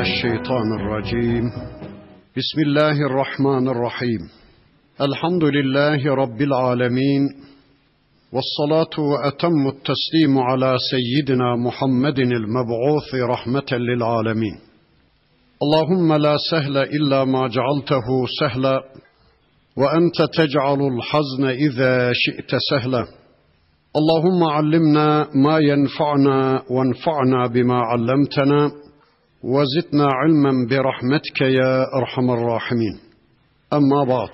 الشيطان الرجيم. بسم الله الرحمن الرحيم. الحمد لله رب العالمين والصلاة وأتم التسليم على سيدنا محمد المبعوث رحمة للعالمين. اللهم لا سهل إلا ما جعلته سهلا وأنت تجعل الحزن إذا شئت سهلا. اللهم علمنا ما ينفعنا وانفعنا بما علمتنا. وزدنا علما برحمتك يا أرحم الراحمين. أما بعد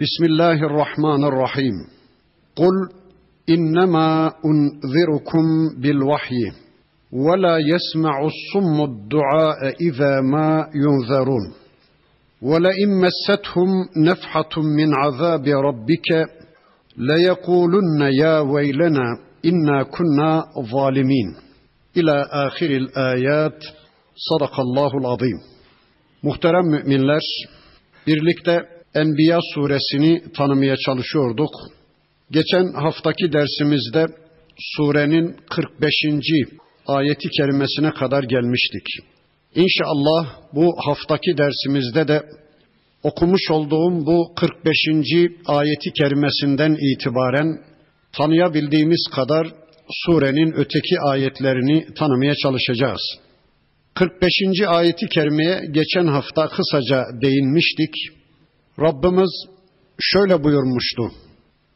بسم الله الرحمن الرحيم. قل إنما أنذركم بالوحي ولا يسمع الصم الدعاء إذا ما ينذرون. ولئن مستهم نفحة من عذاب ربك ليقولن يا ويلنا إنا كنا ظالمين. إلى آخر الآيات Sadakallahul azim. Muhterem müminler, birlikte Enbiya suresini tanımaya çalışıyorduk. Geçen haftaki dersimizde surenin 45. ayeti kerimesine kadar gelmiştik. İnşallah bu haftaki dersimizde de okumuş olduğum bu 45. ayeti kerimesinden itibaren tanıyabildiğimiz kadar surenin öteki ayetlerini tanımaya çalışacağız. 45. ayeti kerimeye geçen hafta kısaca değinmiştik. Rabbimiz şöyle buyurmuştu.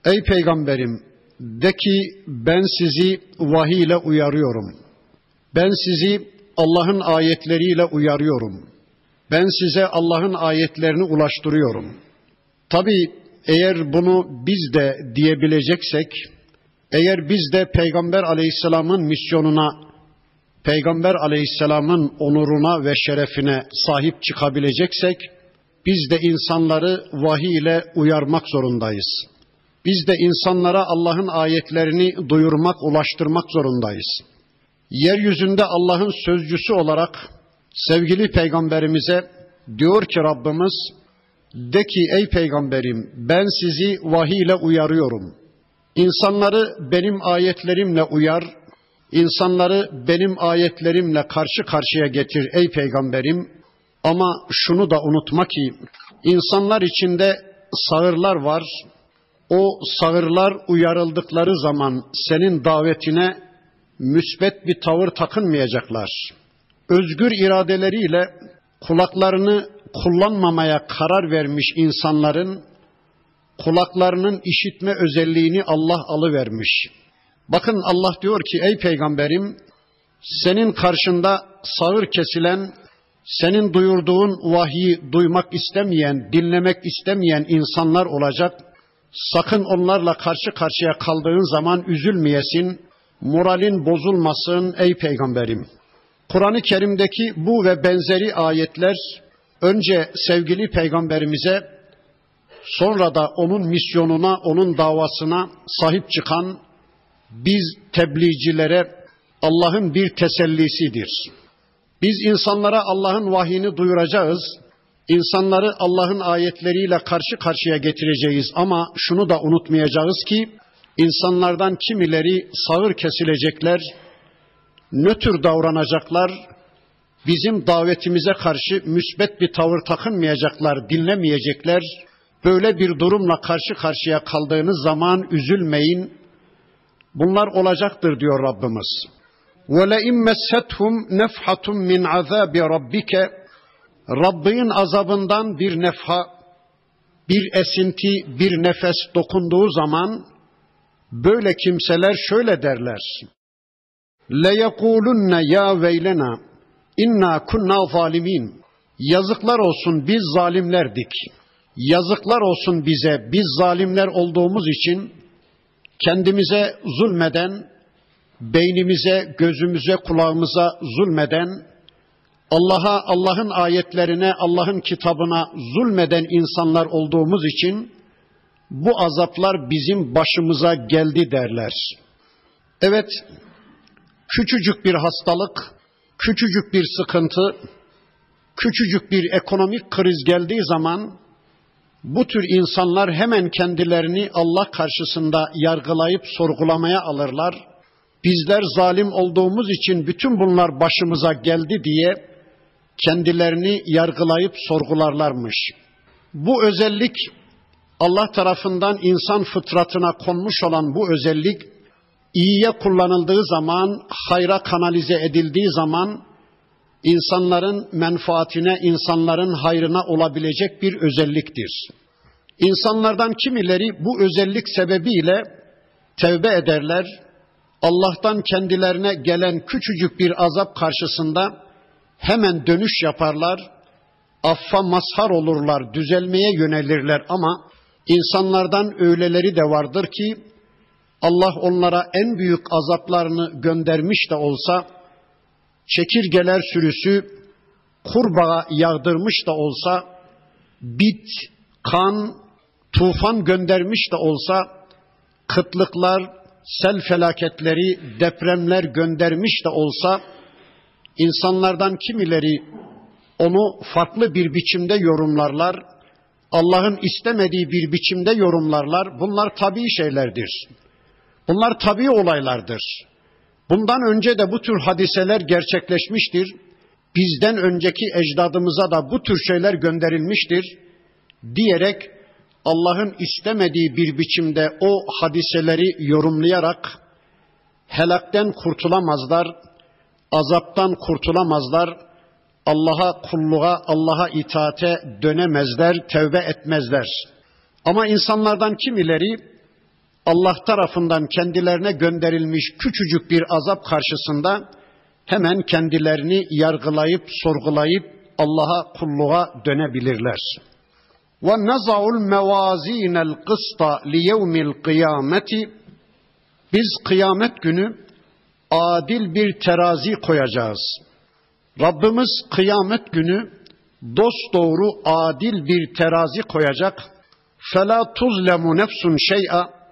Ey peygamberim de ki ben sizi vahiy ile uyarıyorum. Ben sizi Allah'ın ayetleriyle uyarıyorum. Ben size Allah'ın ayetlerini ulaştırıyorum. Tabi eğer bunu biz de diyebileceksek, eğer biz de Peygamber aleyhisselamın misyonuna Peygamber aleyhisselamın onuruna ve şerefine sahip çıkabileceksek, biz de insanları vahiy ile uyarmak zorundayız. Biz de insanlara Allah'ın ayetlerini duyurmak, ulaştırmak zorundayız. Yeryüzünde Allah'ın sözcüsü olarak sevgili peygamberimize diyor ki Rabbimiz, de ki ey peygamberim ben sizi vahiy ile uyarıyorum. İnsanları benim ayetlerimle uyar, İnsanları benim ayetlerimle karşı karşıya getir ey peygamberim. Ama şunu da unutma ki insanlar içinde sağırlar var. O sağırlar uyarıldıkları zaman senin davetine müsbet bir tavır takınmayacaklar. Özgür iradeleriyle kulaklarını kullanmamaya karar vermiş insanların kulaklarının işitme özelliğini Allah alıvermiş. Bakın Allah diyor ki ey peygamberim senin karşında sağır kesilen, senin duyurduğun vahyi duymak istemeyen, dinlemek istemeyen insanlar olacak. Sakın onlarla karşı karşıya kaldığın zaman üzülmeyesin, moralin bozulmasın ey peygamberim. Kur'an-ı Kerim'deki bu ve benzeri ayetler önce sevgili peygamberimize sonra da onun misyonuna, onun davasına sahip çıkan biz tebliğcilere Allah'ın bir tesellisidir. Biz insanlara Allah'ın vahyini duyuracağız. İnsanları Allah'ın ayetleriyle karşı karşıya getireceğiz ama şunu da unutmayacağız ki insanlardan kimileri sağır kesilecekler, nötr davranacaklar, bizim davetimize karşı müsbet bir tavır takınmayacaklar, dinlemeyecekler. Böyle bir durumla karşı karşıya kaldığınız zaman üzülmeyin, Bunlar olacaktır diyor Rabbimiz. وَلَاِمْ مَسَّتْهُمْ نَفْحَةٌ مِنْ عَذَابِ رَبِّكَ Rabbin azabından bir nefha, bir esinti, bir nefes dokunduğu zaman böyle kimseler şöyle derler. لَيَقُولُنَّ ya veylena inna kunna zalimin. Yazıklar olsun biz zalimlerdik. Yazıklar olsun bize biz zalimler olduğumuz için kendimize zulmeden, beynimize, gözümüze, kulağımıza zulmeden, Allah'a, Allah'ın ayetlerine, Allah'ın kitabına zulmeden insanlar olduğumuz için bu azaplar bizim başımıza geldi derler. Evet, küçücük bir hastalık, küçücük bir sıkıntı, küçücük bir ekonomik kriz geldiği zaman bu tür insanlar hemen kendilerini Allah karşısında yargılayıp sorgulamaya alırlar. bizler zalim olduğumuz için bütün bunlar başımıza geldi diye kendilerini yargılayıp sorgularlarmış. Bu özellik Allah tarafından insan fıtratına konmuş olan bu özellik iyiye kullanıldığı zaman, hayra kanalize edildiği zaman insanların menfaatine, insanların hayrına olabilecek bir özelliktir. İnsanlardan kimileri bu özellik sebebiyle tevbe ederler. Allah'tan kendilerine gelen küçücük bir azap karşısında hemen dönüş yaparlar. Affa mazhar olurlar, düzelmeye yönelirler ama insanlardan öyleleri de vardır ki Allah onlara en büyük azaplarını göndermiş de olsa çekirgeler sürüsü kurbağa yağdırmış da olsa bit, kan, tufan göndermiş de olsa kıtlıklar, sel felaketleri, depremler göndermiş de olsa insanlardan kimileri onu farklı bir biçimde yorumlarlar. Allah'ın istemediği bir biçimde yorumlarlar. Bunlar tabii şeylerdir. Bunlar tabii olaylardır. Bundan önce de bu tür hadiseler gerçekleşmiştir. Bizden önceki ecdadımıza da bu tür şeyler gönderilmiştir diyerek Allah'ın istemediği bir biçimde o hadiseleri yorumlayarak helakten kurtulamazlar, azaptan kurtulamazlar, Allah'a kulluğa, Allah'a itaate dönemezler, tevbe etmezler. Ama insanlardan kimileri Allah tarafından kendilerine gönderilmiş küçücük bir azap karşısında hemen kendilerini yargılayıp sorgulayıp Allah'a kulluğa dönebilirler. Ve nazaul mevazinel kısta li yevmil kıyameti biz kıyamet günü adil bir terazi koyacağız. Rabbimiz kıyamet günü dost doğru adil bir terazi koyacak. Fela tuzlemu nefsun şey'a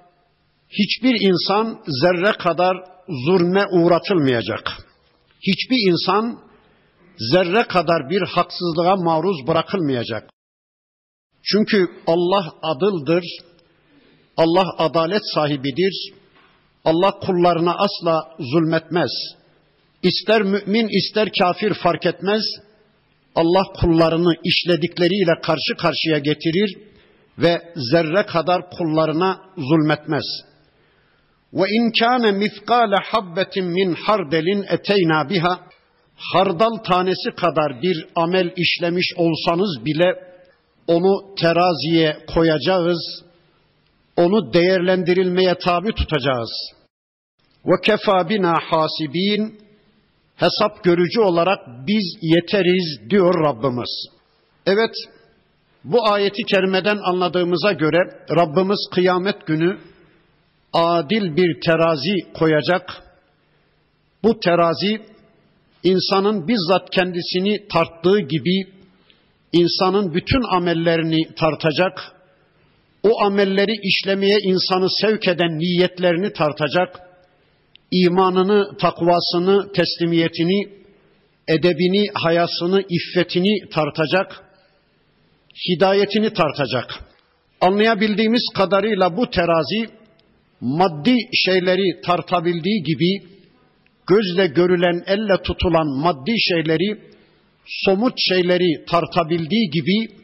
Hiçbir insan zerre kadar zulme uğratılmayacak. Hiçbir insan zerre kadar bir haksızlığa maruz bırakılmayacak. Çünkü Allah adıldır, Allah adalet sahibidir, Allah kullarına asla zulmetmez. İster mümin ister kafir fark etmez, Allah kullarını işledikleriyle karşı karşıya getirir ve zerre kadar kullarına zulmetmez. Ve in kana miskale habbetin min hardelin eteyna biha hardal tanesi kadar bir amel işlemiş olsanız bile onu teraziye koyacağız, onu değerlendirilmeye tabi tutacağız. Ve kefa bina hasibin hesap görücü olarak biz yeteriz diyor Rabbimiz. Evet, bu ayeti kerimeden anladığımıza göre Rabbimiz kıyamet günü adil bir terazi koyacak. Bu terazi insanın bizzat kendisini tarttığı gibi insanın bütün amellerini tartacak, o amelleri işlemeye insanı sevk eden niyetlerini tartacak, imanını, takvasını, teslimiyetini, edebini, hayasını, iffetini tartacak, hidayetini tartacak. Anlayabildiğimiz kadarıyla bu terazi maddi şeyleri tartabildiği gibi gözle görülen, elle tutulan maddi şeyleri somut şeyleri tartabildiği gibi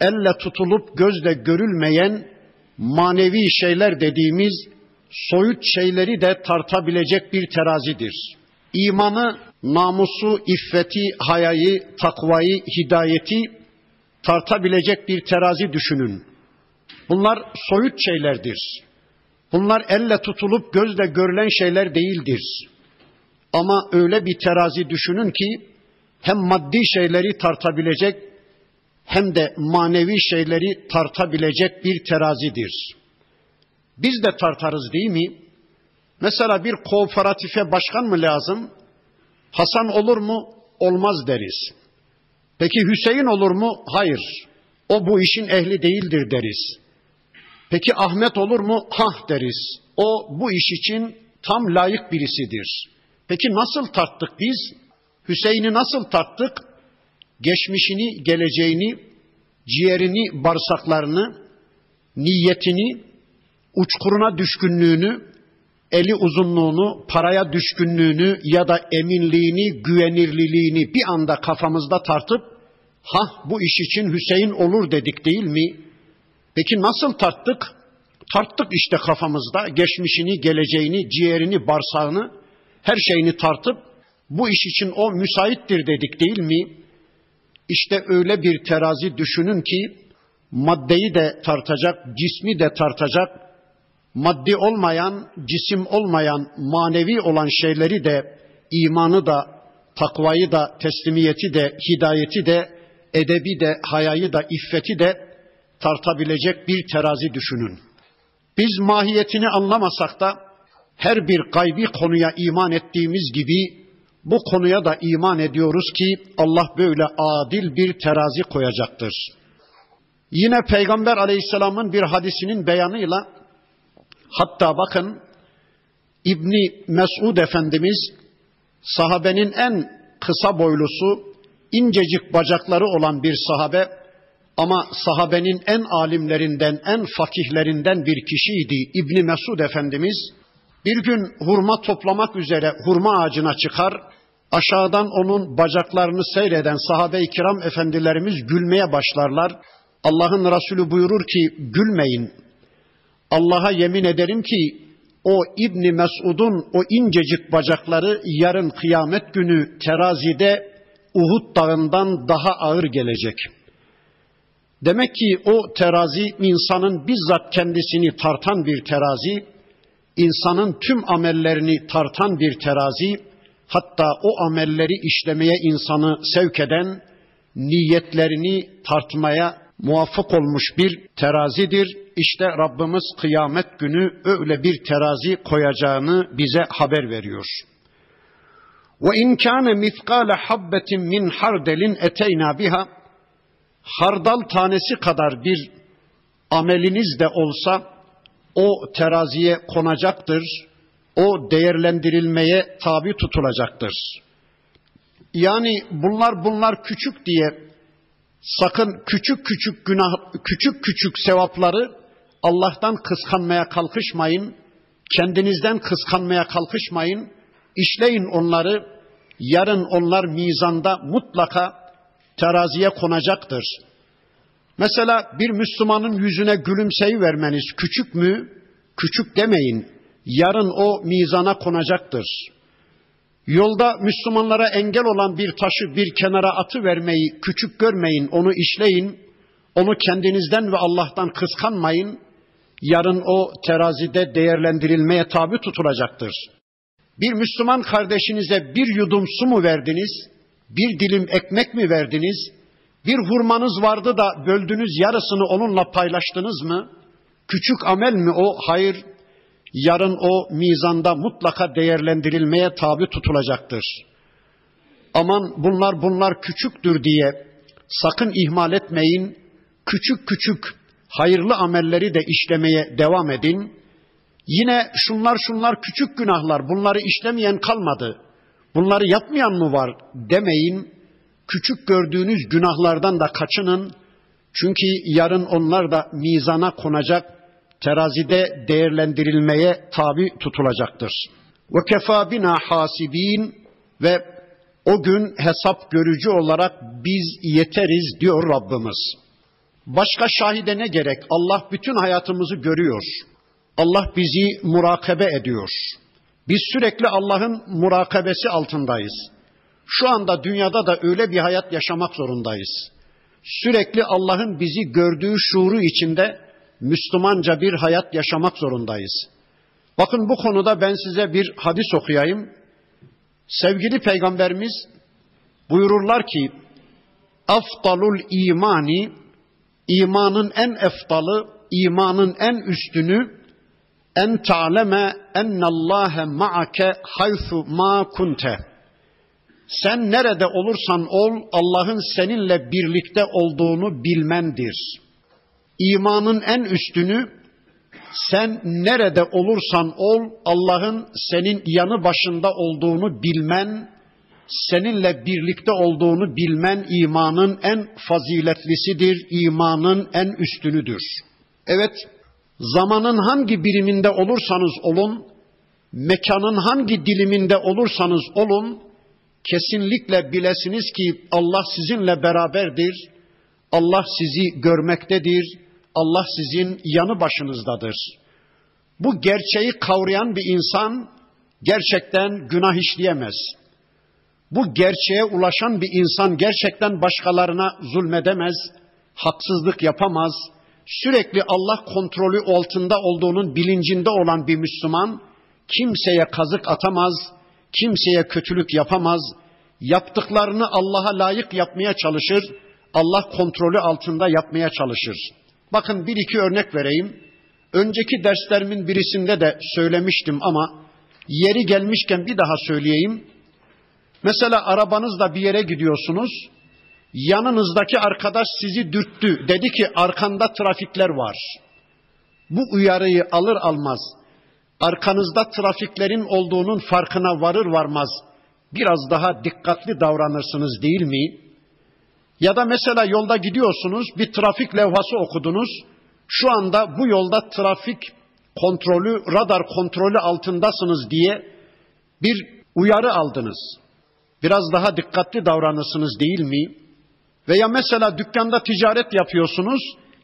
elle tutulup gözle görülmeyen manevi şeyler dediğimiz soyut şeyleri de tartabilecek bir terazidir. İmanı, namusu, iffeti, hayayı, takvayı, hidayeti tartabilecek bir terazi düşünün. Bunlar soyut şeylerdir. Bunlar elle tutulup gözle görülen şeyler değildir. Ama öyle bir terazi düşünün ki hem maddi şeyleri tartabilecek hem de manevi şeyleri tartabilecek bir terazidir. Biz de tartarız değil mi? Mesela bir kooperatife başkan mı lazım? Hasan olur mu? Olmaz deriz. Peki Hüseyin olur mu? Hayır. O bu işin ehli değildir deriz. Peki Ahmet olur mu? Hah deriz. O bu iş için tam layık birisidir. Peki nasıl tarttık biz? Hüseyin'i nasıl tarttık? Geçmişini, geleceğini, ciğerini, bağırsaklarını, niyetini, uçkuruna düşkünlüğünü, eli uzunluğunu, paraya düşkünlüğünü ya da eminliğini, güvenirliliğini bir anda kafamızda tartıp ha bu iş için Hüseyin olur dedik değil mi? Peki nasıl tarttık? Tarttık işte kafamızda geçmişini, geleceğini, ciğerini, bağırsağını, her şeyini tartıp bu iş için o müsaittir dedik değil mi? İşte öyle bir terazi düşünün ki maddeyi de tartacak, cismi de tartacak, maddi olmayan, cisim olmayan, manevi olan şeyleri de, imanı da, takvayı da, teslimiyeti de, hidayeti de, edebi de, hayayı da, iffeti de tartabilecek bir terazi düşünün. Biz mahiyetini anlamasak da her bir gaybi konuya iman ettiğimiz gibi bu konuya da iman ediyoruz ki Allah böyle adil bir terazi koyacaktır. Yine Peygamber Aleyhisselam'ın bir hadisinin beyanıyla hatta bakın İbni Mesud Efendimiz sahabenin en kısa boylusu, incecik bacakları olan bir sahabe ama sahabenin en alimlerinden, en fakihlerinden bir kişiydi İbni Mesud Efendimiz. Bir gün hurma toplamak üzere hurma ağacına çıkar, aşağıdan onun bacaklarını seyreden sahabe-i kiram efendilerimiz gülmeye başlarlar. Allah'ın Resulü buyurur ki gülmeyin. Allah'a yemin ederim ki o İbni Mesud'un o incecik bacakları yarın kıyamet günü terazide Uhud dağından daha ağır gelecek.'' Demek ki o terazi insanın bizzat kendisini tartan bir terazi, insanın tüm amellerini tartan bir terazi, hatta o amelleri işlemeye insanı sevk eden, niyetlerini tartmaya muvaffak olmuş bir terazidir. İşte Rabbimiz kıyamet günü öyle bir terazi koyacağını bize haber veriyor. Ve in kana miskale habbetin min hardelin eteyna biha hardal tanesi kadar bir ameliniz de olsa o teraziye konacaktır. O değerlendirilmeye tabi tutulacaktır. Yani bunlar bunlar küçük diye sakın küçük küçük günah küçük küçük sevapları Allah'tan kıskanmaya kalkışmayın. Kendinizden kıskanmaya kalkışmayın. İşleyin onları. Yarın onlar mizanda mutlaka teraziye konacaktır. Mesela bir Müslümanın yüzüne gülümseyi vermeniz küçük mü? Küçük demeyin. Yarın o mizana konacaktır. Yolda Müslümanlara engel olan bir taşı bir kenara atı vermeyi küçük görmeyin, onu işleyin. Onu kendinizden ve Allah'tan kıskanmayın. Yarın o terazide değerlendirilmeye tabi tutulacaktır. Bir Müslüman kardeşinize bir yudum su mu verdiniz? Bir dilim ekmek mi verdiniz? Bir hurmanız vardı da böldünüz yarısını onunla paylaştınız mı? Küçük amel mi o? Hayır. Yarın o mizanda mutlaka değerlendirilmeye tabi tutulacaktır. Aman bunlar bunlar küçüktür diye sakın ihmal etmeyin. Küçük küçük hayırlı amelleri de işlemeye devam edin. Yine şunlar şunlar küçük günahlar bunları işlemeyen kalmadı. Bunları yapmayan mı var demeyin. Küçük gördüğünüz günahlardan da kaçının. Çünkü yarın onlar da mizana konacak, terazide değerlendirilmeye tabi tutulacaktır. Ve kefa bina hasibin ve o gün hesap görücü olarak biz yeteriz diyor Rabbimiz. Başka şahide ne gerek? Allah bütün hayatımızı görüyor. Allah bizi murakabe ediyor. Biz sürekli Allah'ın murakabesi altındayız. Şu anda dünyada da öyle bir hayat yaşamak zorundayız. Sürekli Allah'ın bizi gördüğü şuuru içinde Müslümanca bir hayat yaşamak zorundayız. Bakın bu konuda ben size bir hadis okuyayım. Sevgili peygamberimiz buyururlar ki aftalul imani imanın en eftalı, imanın en üstünü en ta'leme ennallâhe ma'ake haythu ma kunte. Sen nerede olursan ol Allah'ın seninle birlikte olduğunu bilmendir. İmanın en üstünü sen nerede olursan ol Allah'ın senin yanı başında olduğunu bilmen, seninle birlikte olduğunu bilmen imanın en faziletlisidir, imanın en üstünüdür. Evet, zamanın hangi biriminde olursanız olun, mekanın hangi diliminde olursanız olun, kesinlikle bilesiniz ki Allah sizinle beraberdir. Allah sizi görmektedir. Allah sizin yanı başınızdadır. Bu gerçeği kavrayan bir insan gerçekten günah işleyemez. Bu gerçeğe ulaşan bir insan gerçekten başkalarına zulmedemez, haksızlık yapamaz. Sürekli Allah kontrolü altında olduğunun bilincinde olan bir Müslüman kimseye kazık atamaz, kimseye kötülük yapamaz. Yaptıklarını Allah'a layık yapmaya çalışır. Allah kontrolü altında yapmaya çalışır. Bakın bir iki örnek vereyim. Önceki derslerimin birisinde de söylemiştim ama yeri gelmişken bir daha söyleyeyim. Mesela arabanızla bir yere gidiyorsunuz. Yanınızdaki arkadaş sizi dürttü. Dedi ki arkanda trafikler var. Bu uyarıyı alır almaz arkanızda trafiklerin olduğunun farkına varır varmaz biraz daha dikkatli davranırsınız değil mi? Ya da mesela yolda gidiyorsunuz, bir trafik levhası okudunuz. Şu anda bu yolda trafik kontrolü, radar kontrolü altındasınız diye bir uyarı aldınız. Biraz daha dikkatli davranırsınız değil mi? Veya mesela dükkanda ticaret yapıyorsunuz.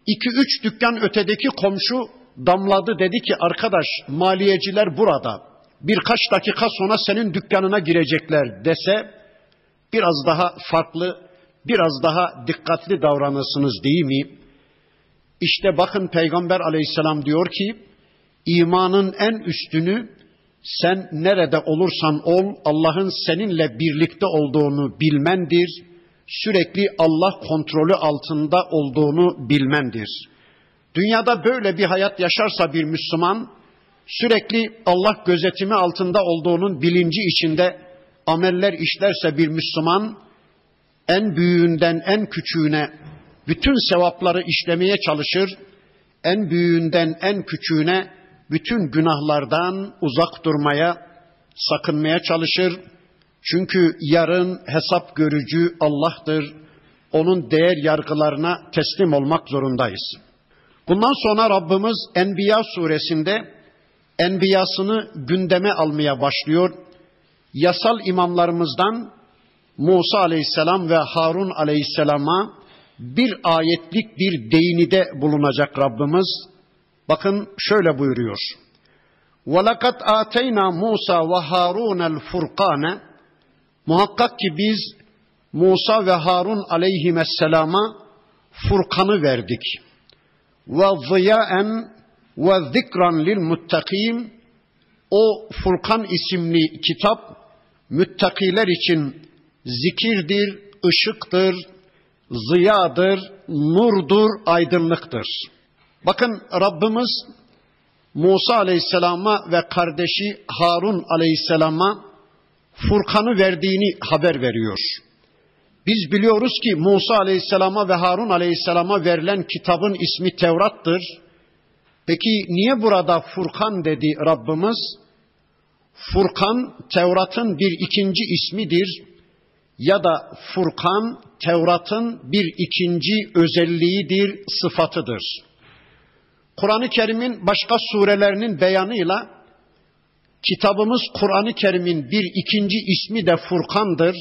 iki üç dükkan ötedeki komşu damladı dedi ki arkadaş maliyeciler burada birkaç dakika sonra senin dükkanına girecekler dese biraz daha farklı, biraz daha dikkatli davranırsınız değil mi? İşte bakın Peygamber aleyhisselam diyor ki imanın en üstünü sen nerede olursan ol Allah'ın seninle birlikte olduğunu bilmendir. Sürekli Allah kontrolü altında olduğunu bilmendir. Dünyada böyle bir hayat yaşarsa bir Müslüman sürekli Allah gözetimi altında olduğunun bilinci içinde ameller işlerse bir Müslüman en büyüğünden en küçüğüne bütün sevapları işlemeye çalışır. En büyüğünden en küçüğüne bütün günahlardan uzak durmaya, sakınmaya çalışır. Çünkü yarın hesap görücü Allah'tır. Onun değer yargılarına teslim olmak zorundayız. Bundan sonra Rabbimiz Enbiya suresinde Enbiyasını gündeme almaya başlıyor. Yasal imamlarımızdan Musa aleyhisselam ve Harun aleyhisselama bir ayetlik bir değinide bulunacak Rabbimiz. Bakın şöyle buyuruyor. وَلَقَدْ آتَيْنَا مُوسَى وَهَارُونَ الْفُرْقَانَ Muhakkak ki biz Musa ve Harun aleyhisselama Furkan'ı verdik ve ziyaen ve zikran lil muttakim o Furkan isimli kitap müttakiler için zikirdir, ışıktır, ziyadır, nurdur, aydınlıktır. Bakın Rabbimiz Musa Aleyhisselam'a ve kardeşi Harun Aleyhisselam'a Furkan'ı verdiğini haber veriyor. Biz biliyoruz ki Musa Aleyhisselam'a ve Harun Aleyhisselam'a verilen kitabın ismi Tevrat'tır. Peki niye burada Furkan dedi Rabbimiz? Furkan Tevrat'ın bir ikinci ismidir ya da Furkan Tevrat'ın bir ikinci özelliğidir, sıfatıdır. Kur'an-ı Kerim'in başka surelerinin beyanıyla kitabımız Kur'an-ı Kerim'in bir ikinci ismi de Furkan'dır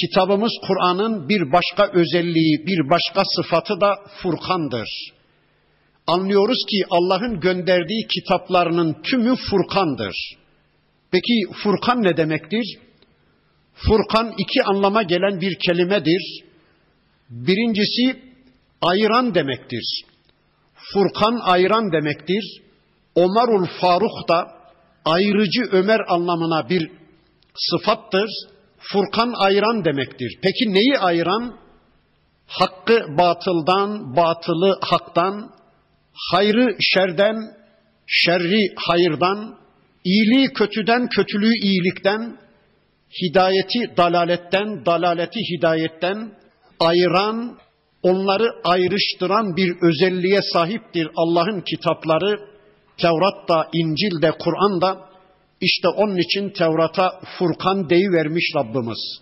Kitabımız Kur'an'ın bir başka özelliği, bir başka sıfatı da Furkan'dır. Anlıyoruz ki Allah'ın gönderdiği kitaplarının tümü Furkan'dır. Peki Furkan ne demektir? Furkan iki anlama gelen bir kelimedir. Birincisi ayıran demektir. Furkan ayıran demektir. Omarul Faruk da ayrıcı Ömer anlamına bir sıfattır. Furkan ayıran demektir. Peki neyi ayıran? Hakkı batıldan, batılı haktan, hayrı şerden, şerri hayırdan, iyiliği kötüden, kötülüğü iyilikten, hidayeti dalaletten, dalaleti hidayetten ayıran, onları ayrıştıran bir özelliğe sahiptir Allah'ın kitapları. Tevrat'ta, İncil'de, Kur'an'da işte onun için Tevrat'a Furkan vermiş Rabbimiz.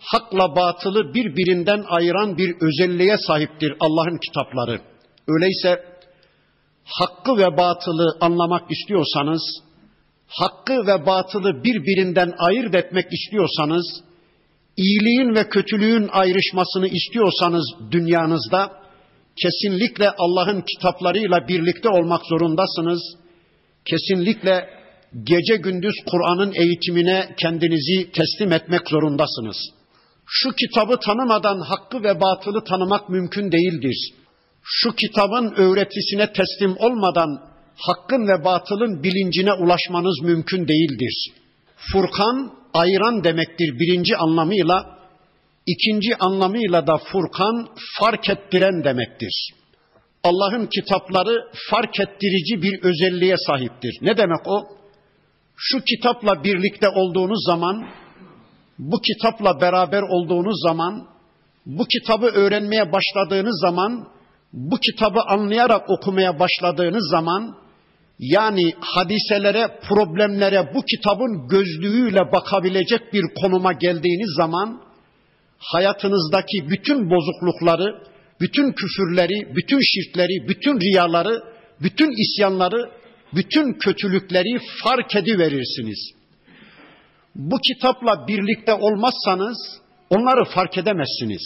Hakla batılı birbirinden ayıran bir özelliğe sahiptir Allah'ın kitapları. Öyleyse hakkı ve batılı anlamak istiyorsanız, hakkı ve batılı birbirinden ayırt etmek istiyorsanız, iyiliğin ve kötülüğün ayrışmasını istiyorsanız dünyanızda, kesinlikle Allah'ın kitaplarıyla birlikte olmak zorundasınız. Kesinlikle gece gündüz Kur'an'ın eğitimine kendinizi teslim etmek zorundasınız. Şu kitabı tanımadan hakkı ve batılı tanımak mümkün değildir. Şu kitabın öğretisine teslim olmadan hakkın ve batılın bilincine ulaşmanız mümkün değildir. Furkan ayıran demektir birinci anlamıyla. İkinci anlamıyla da Furkan fark ettiren demektir. Allah'ın kitapları fark ettirici bir özelliğe sahiptir. Ne demek o? Şu kitapla birlikte olduğunuz zaman, bu kitapla beraber olduğunuz zaman, bu kitabı öğrenmeye başladığınız zaman, bu kitabı anlayarak okumaya başladığınız zaman yani hadiselere, problemlere bu kitabın gözlüğüyle bakabilecek bir konuma geldiğiniz zaman hayatınızdaki bütün bozuklukları, bütün küfürleri, bütün şirkleri, bütün riyaları, bütün isyanları, bütün kötülükleri fark ediverirsiniz. Bu kitapla birlikte olmazsanız onları fark edemezsiniz.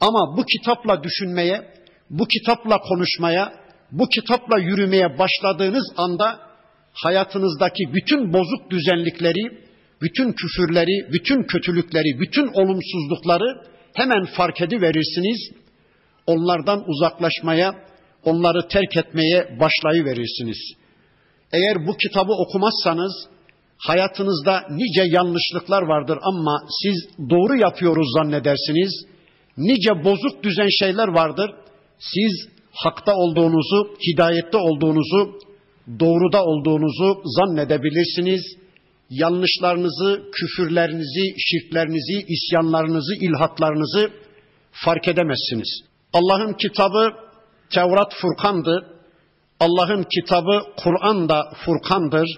Ama bu kitapla düşünmeye, bu kitapla konuşmaya, bu kitapla yürümeye başladığınız anda hayatınızdaki bütün bozuk düzenlikleri, bütün küfürleri, bütün kötülükleri, bütün olumsuzlukları hemen fark ediverirsiniz. Onlardan uzaklaşmaya, onları terk etmeye başlayıverirsiniz. Eğer bu kitabı okumazsanız hayatınızda nice yanlışlıklar vardır ama siz doğru yapıyoruz zannedersiniz. Nice bozuk düzen şeyler vardır. Siz hakta olduğunuzu, hidayette olduğunuzu, doğruda olduğunuzu zannedebilirsiniz. Yanlışlarınızı, küfürlerinizi, şirklerinizi, isyanlarınızı, ilhatlarınızı fark edemezsiniz. Allah'ın kitabı Tevrat Furkan'dır. Allah'ın kitabı Kur'an da Furkan'dır.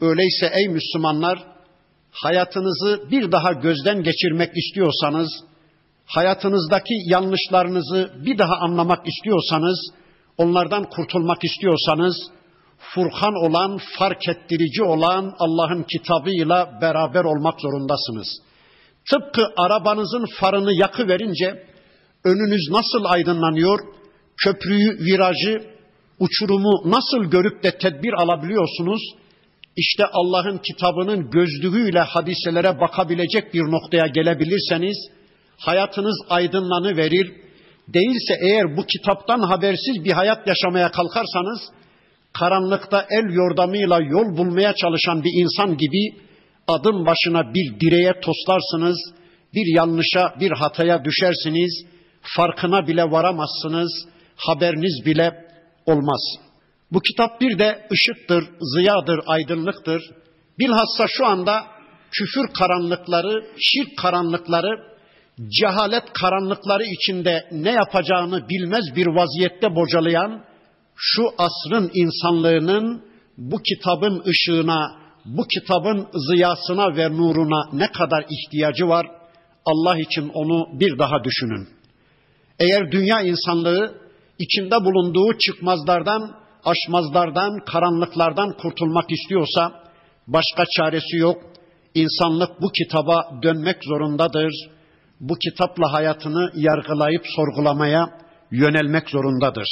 Öyleyse ey Müslümanlar hayatınızı bir daha gözden geçirmek istiyorsanız hayatınızdaki yanlışlarınızı bir daha anlamak istiyorsanız, onlardan kurtulmak istiyorsanız, Furkan olan, fark ettirici olan Allah'ın kitabıyla beraber olmak zorundasınız. Tıpkı arabanızın farını yakı verince önünüz nasıl aydınlanıyor, köprüyü, virajı, uçurumu nasıl görüp de tedbir alabiliyorsunuz? İşte Allah'ın kitabının gözlüğüyle hadiselere bakabilecek bir noktaya gelebilirseniz, hayatınız aydınlanı verir. Değilse eğer bu kitaptan habersiz bir hayat yaşamaya kalkarsanız karanlıkta el yordamıyla yol bulmaya çalışan bir insan gibi adım başına bir direğe toslarsınız, bir yanlışa, bir hataya düşersiniz, farkına bile varamazsınız, haberiniz bile olmaz. Bu kitap bir de ışıktır, ziyadır, aydınlıktır. Bilhassa şu anda küfür karanlıkları, şirk karanlıkları cehalet karanlıkları içinde ne yapacağını bilmez bir vaziyette bocalayan şu asrın insanlığının bu kitabın ışığına, bu kitabın ziyasına ve nuruna ne kadar ihtiyacı var? Allah için onu bir daha düşünün. Eğer dünya insanlığı içinde bulunduğu çıkmazlardan, aşmazlardan, karanlıklardan kurtulmak istiyorsa başka çaresi yok. İnsanlık bu kitaba dönmek zorundadır bu kitapla hayatını yargılayıp sorgulamaya yönelmek zorundadır.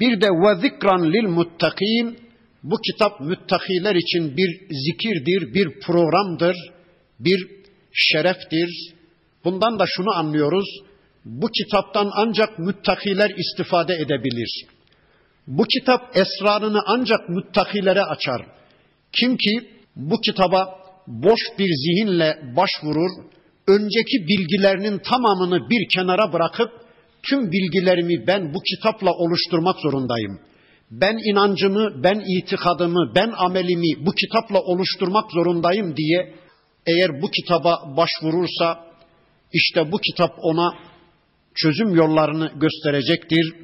Bir de ve zikran lil muttakin bu kitap müttakiler için bir zikirdir, bir programdır, bir şereftir. Bundan da şunu anlıyoruz. Bu kitaptan ancak müttakiler istifade edebilir. Bu kitap esrarını ancak müttakilere açar. Kim ki bu kitaba boş bir zihinle başvurur, önceki bilgilerinin tamamını bir kenara bırakıp tüm bilgilerimi ben bu kitapla oluşturmak zorundayım. Ben inancımı, ben itikadımı, ben amelimi bu kitapla oluşturmak zorundayım diye eğer bu kitaba başvurursa işte bu kitap ona çözüm yollarını gösterecektir,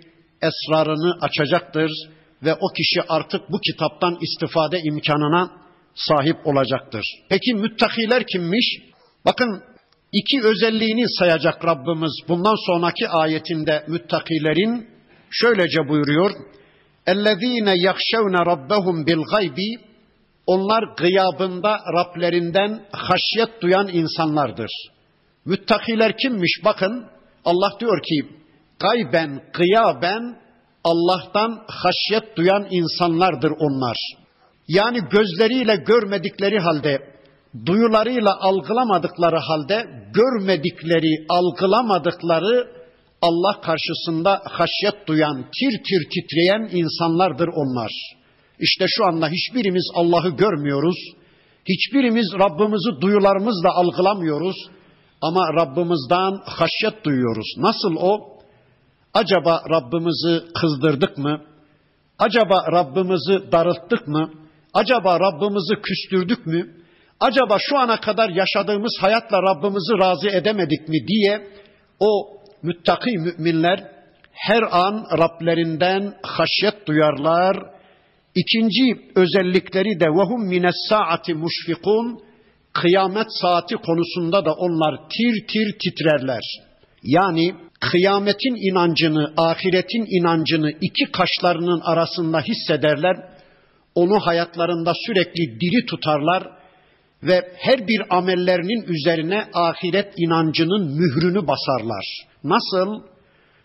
esrarını açacaktır ve o kişi artık bu kitaptan istifade imkanına sahip olacaktır. Peki müttakiler kimmiş? Bakın iki özelliğini sayacak Rabbimiz bundan sonraki ayetinde müttakilerin şöylece buyuruyor. اَلَّذ۪ينَ يَخْشَوْنَ رَبَّهُمْ بِالْغَيْبِ Onlar gıyabında Rablerinden haşyet duyan insanlardır. Müttakiler kimmiş bakın Allah diyor ki gayben gıyaben Allah'tan haşyet duyan insanlardır onlar. Yani gözleriyle görmedikleri halde, duyularıyla algılamadıkları halde, görmedikleri, algılamadıkları Allah karşısında haşyet duyan, tir tir titreyen insanlardır onlar. İşte şu anda hiçbirimiz Allah'ı görmüyoruz. Hiçbirimiz Rabbimizi duyularımızla algılamıyoruz. Ama Rabbimizden haşyet duyuyoruz. Nasıl o? Acaba Rabbimizi kızdırdık mı? Acaba Rabbimizi darılttık mı? Acaba Rabbimizi küstürdük mü? Acaba şu ana kadar yaşadığımız hayatla Rabbimizi razı edemedik mi diye o müttaki müminler her an Rablerinden haşyet duyarlar. İkinci özellikleri de vehum mines saati muşfikun kıyamet saati konusunda da onlar tir tir titrerler. Yani kıyametin inancını, ahiretin inancını iki kaşlarının arasında hissederler. Onu hayatlarında sürekli diri tutarlar ve her bir amellerinin üzerine ahiret inancının mührünü basarlar. Nasıl?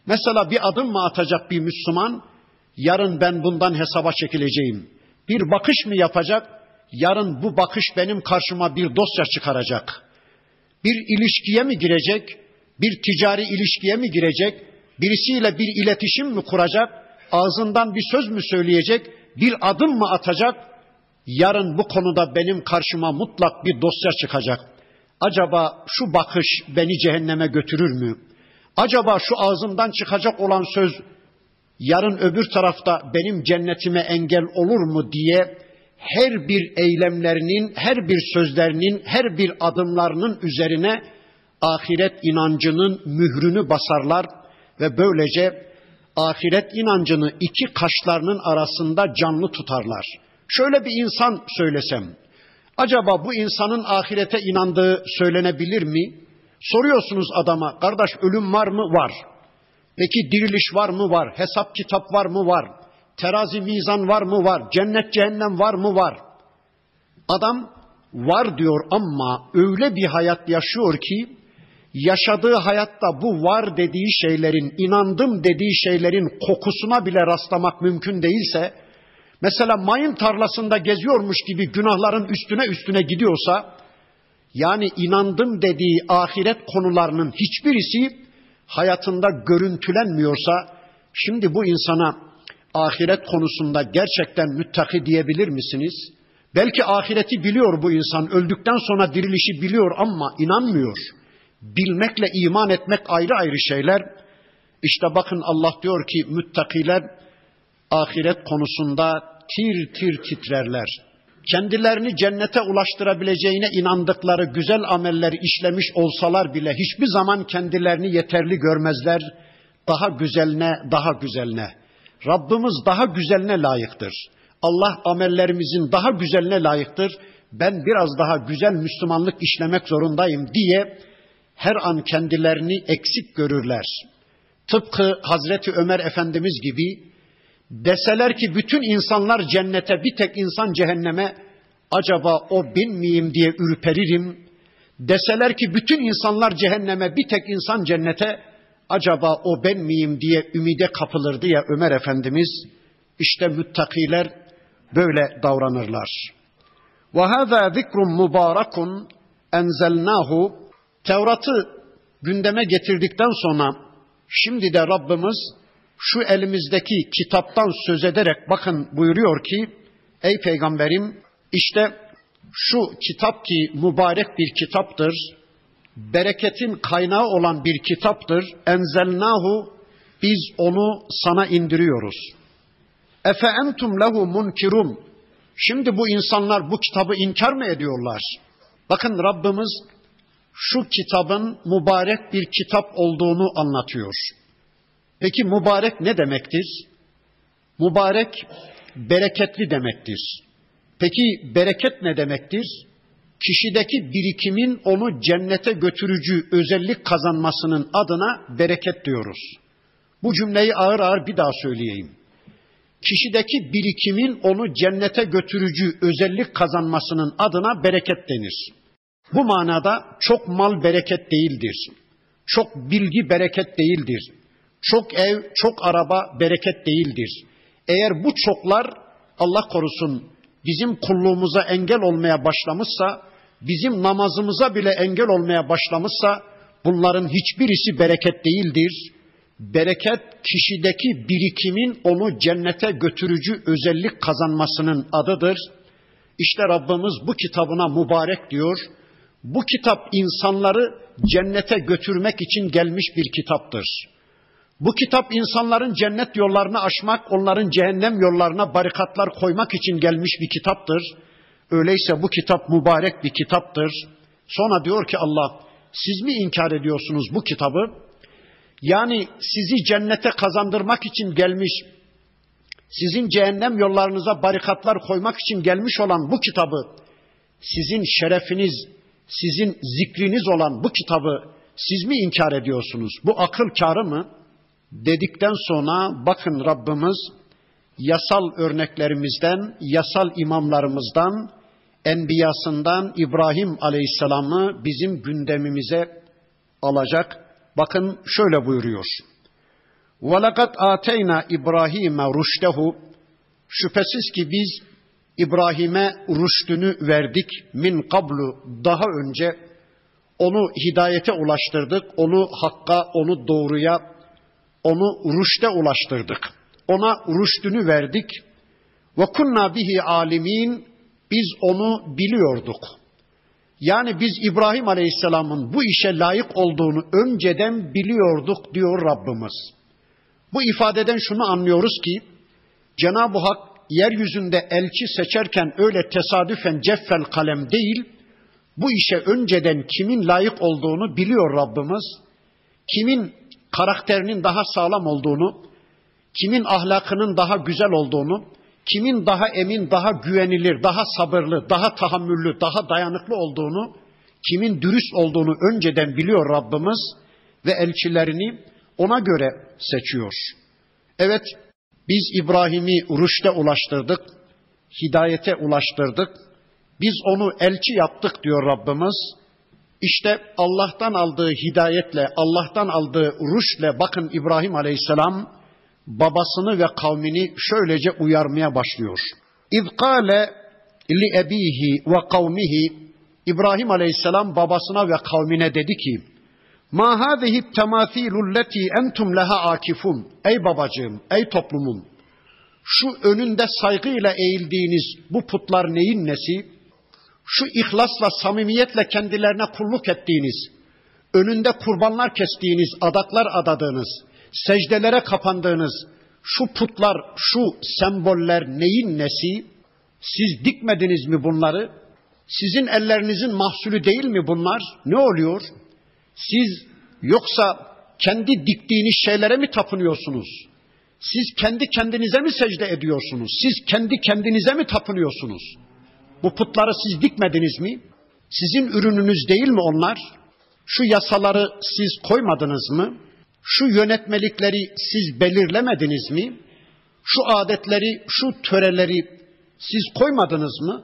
Mesela bir adım mı atacak bir Müslüman? Yarın ben bundan hesaba çekileceğim. Bir bakış mı yapacak? Yarın bu bakış benim karşıma bir dosya çıkaracak. Bir ilişkiye mi girecek? Bir ticari ilişkiye mi girecek? Birisiyle bir iletişim mi kuracak? Ağzından bir söz mü söyleyecek? Bir adım mı atacak? Yarın bu konuda benim karşıma mutlak bir dosya çıkacak. Acaba şu bakış beni cehenneme götürür mü? Acaba şu ağzımdan çıkacak olan söz yarın öbür tarafta benim cennetime engel olur mu diye her bir eylemlerinin, her bir sözlerinin, her bir adımlarının üzerine ahiret inancının mührünü basarlar ve böylece ahiret inancını iki kaşlarının arasında canlı tutarlar. Şöyle bir insan söylesem, acaba bu insanın ahirete inandığı söylenebilir mi? Soruyorsunuz adama, kardeş ölüm var mı? Var. Peki diriliş var mı? Var. Hesap kitap var mı? Var. Terazi mizan var mı? Var. Cennet cehennem var mı? Var. Adam var diyor ama öyle bir hayat yaşıyor ki yaşadığı hayatta bu var dediği şeylerin, inandım dediği şeylerin kokusuna bile rastlamak mümkün değilse, mesela mayın tarlasında geziyormuş gibi günahların üstüne üstüne gidiyorsa, yani inandım dediği ahiret konularının hiçbirisi hayatında görüntülenmiyorsa, şimdi bu insana ahiret konusunda gerçekten müttaki diyebilir misiniz? Belki ahireti biliyor bu insan, öldükten sonra dirilişi biliyor ama inanmıyor.'' Bilmekle iman etmek ayrı ayrı şeyler. İşte bakın Allah diyor ki müttakiler ahiret konusunda tir tir titrerler. Kendilerini cennete ulaştırabileceğine inandıkları güzel amelleri işlemiş olsalar bile hiçbir zaman kendilerini yeterli görmezler. Daha güzeline, daha güzeline. Rabbimiz daha güzeline layıktır. Allah amellerimizin daha güzeline layıktır. Ben biraz daha güzel Müslümanlık işlemek zorundayım diye her an kendilerini eksik görürler. Tıpkı Hazreti Ömer Efendimiz gibi deseler ki bütün insanlar cennete bir tek insan cehenneme acaba o bin miyim diye ürperirim. Deseler ki bütün insanlar cehenneme bir tek insan cennete acaba o ben miyim diye ümide kapılırdı ya Ömer Efendimiz. İşte müttakiler böyle davranırlar. Hâzâ zikrun mübârekun enzelnâhu Tevrat'ı gündeme getirdikten sonra şimdi de Rabbimiz şu elimizdeki kitaptan söz ederek bakın buyuruyor ki ey peygamberim işte şu kitap ki mübarek bir kitaptır. Bereketin kaynağı olan bir kitaptır. Enzelnahu biz onu sana indiriyoruz. Efe entum lehu munkirun. Şimdi bu insanlar bu kitabı inkar mı ediyorlar? Bakın Rabbimiz şu kitabın mübarek bir kitap olduğunu anlatıyor. Peki mübarek ne demektir? Mübarek bereketli demektir. Peki bereket ne demektir? Kişideki birikimin onu cennete götürücü özellik kazanmasının adına bereket diyoruz. Bu cümleyi ağır ağır bir daha söyleyeyim. kişideki birikimin onu cennete götürücü özellik kazanmasının adına bereket denir. Bu manada çok mal bereket değildir. Çok bilgi bereket değildir. Çok ev, çok araba bereket değildir. Eğer bu çoklar Allah korusun bizim kulluğumuza engel olmaya başlamışsa, bizim namazımıza bile engel olmaya başlamışsa bunların hiçbirisi bereket değildir. Bereket kişideki birikimin onu cennete götürücü özellik kazanmasının adıdır. İşte Rabbimiz bu kitabına mübarek diyor. Bu kitap insanları cennete götürmek için gelmiş bir kitaptır. Bu kitap insanların cennet yollarını aşmak, onların cehennem yollarına barikatlar koymak için gelmiş bir kitaptır. Öyleyse bu kitap mübarek bir kitaptır. Sonra diyor ki Allah, siz mi inkar ediyorsunuz bu kitabı? Yani sizi cennete kazandırmak için gelmiş, sizin cehennem yollarınıza barikatlar koymak için gelmiş olan bu kitabı, sizin şerefiniz, sizin zikriniz olan bu kitabı siz mi inkar ediyorsunuz? Bu akıl kârı mı? Dedikten sonra bakın Rabbimiz yasal örneklerimizden, yasal imamlarımızdan, enbiyasından İbrahim Aleyhisselam'ı bizim gündemimize alacak. Bakın şöyle buyuruyor. وَلَقَدْ آتَيْنَا İbrahim'e رُشْدَهُ Şüphesiz ki biz İbrahim'e rüştünü verdik min kablu daha önce onu hidayete ulaştırdık, onu hakka, onu doğruya, onu rüşte ulaştırdık. Ona rüştünü verdik. Ve kunna bihi alimin biz onu biliyorduk. Yani biz İbrahim Aleyhisselam'ın bu işe layık olduğunu önceden biliyorduk diyor Rabbimiz. Bu ifadeden şunu anlıyoruz ki Cenab-ı Hak yeryüzünde elçi seçerken öyle tesadüfen ceffel kalem değil, bu işe önceden kimin layık olduğunu biliyor Rabbimiz. Kimin karakterinin daha sağlam olduğunu, kimin ahlakının daha güzel olduğunu, kimin daha emin, daha güvenilir, daha sabırlı, daha tahammüllü, daha dayanıklı olduğunu, kimin dürüst olduğunu önceden biliyor Rabbimiz ve elçilerini ona göre seçiyor. Evet, biz İbrahim'i rüşte ulaştırdık, hidayete ulaştırdık. Biz onu elçi yaptık diyor Rabbimiz. İşte Allah'tan aldığı hidayetle, Allah'tan aldığı rüşle bakın İbrahim Aleyhisselam babasını ve kavmini şöylece uyarmaya başlıyor. İz kâle li ebihi ve kavmihi İbrahim Aleyhisselam babasına ve kavmine dedi ki Ma hâzihi temâthîlü lletî entum leha akifun. Ey babacığım, ey toplumum. Şu önünde saygıyla eğildiğiniz bu putlar neyin nesi? Şu ihlasla, samimiyetle kendilerine kulluk ettiğiniz, önünde kurbanlar kestiğiniz, adaklar adadığınız, secdelere kapandığınız şu putlar, şu semboller neyin nesi? Siz dikmediniz mi bunları? Sizin ellerinizin mahsulü değil mi bunlar? Ne oluyor? Siz yoksa kendi diktiğiniz şeylere mi tapınıyorsunuz? Siz kendi kendinize mi secde ediyorsunuz? Siz kendi kendinize mi tapınıyorsunuz? Bu putları siz dikmediniz mi? Sizin ürününüz değil mi onlar? Şu yasaları siz koymadınız mı? Şu yönetmelikleri siz belirlemediniz mi? Şu adetleri, şu töreleri siz koymadınız mı?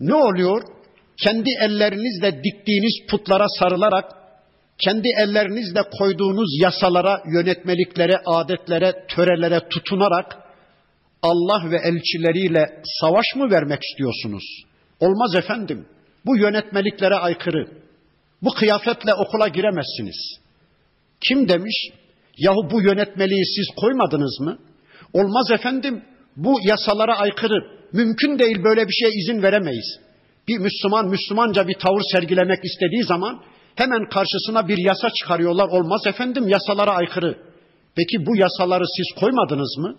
Ne oluyor? Kendi ellerinizle diktiğiniz putlara sarılarak kendi ellerinizle koyduğunuz yasalara, yönetmeliklere, adetlere, törelere tutunarak Allah ve elçileriyle savaş mı vermek istiyorsunuz? Olmaz efendim. Bu yönetmeliklere aykırı. Bu kıyafetle okula giremezsiniz. Kim demiş? Yahu bu yönetmeliği siz koymadınız mı? Olmaz efendim. Bu yasalara aykırı. Mümkün değil böyle bir şeye izin veremeyiz. Bir Müslüman Müslümanca bir tavır sergilemek istediği zaman Hemen karşısına bir yasa çıkarıyorlar. Olmaz efendim yasalara aykırı. Peki bu yasaları siz koymadınız mı?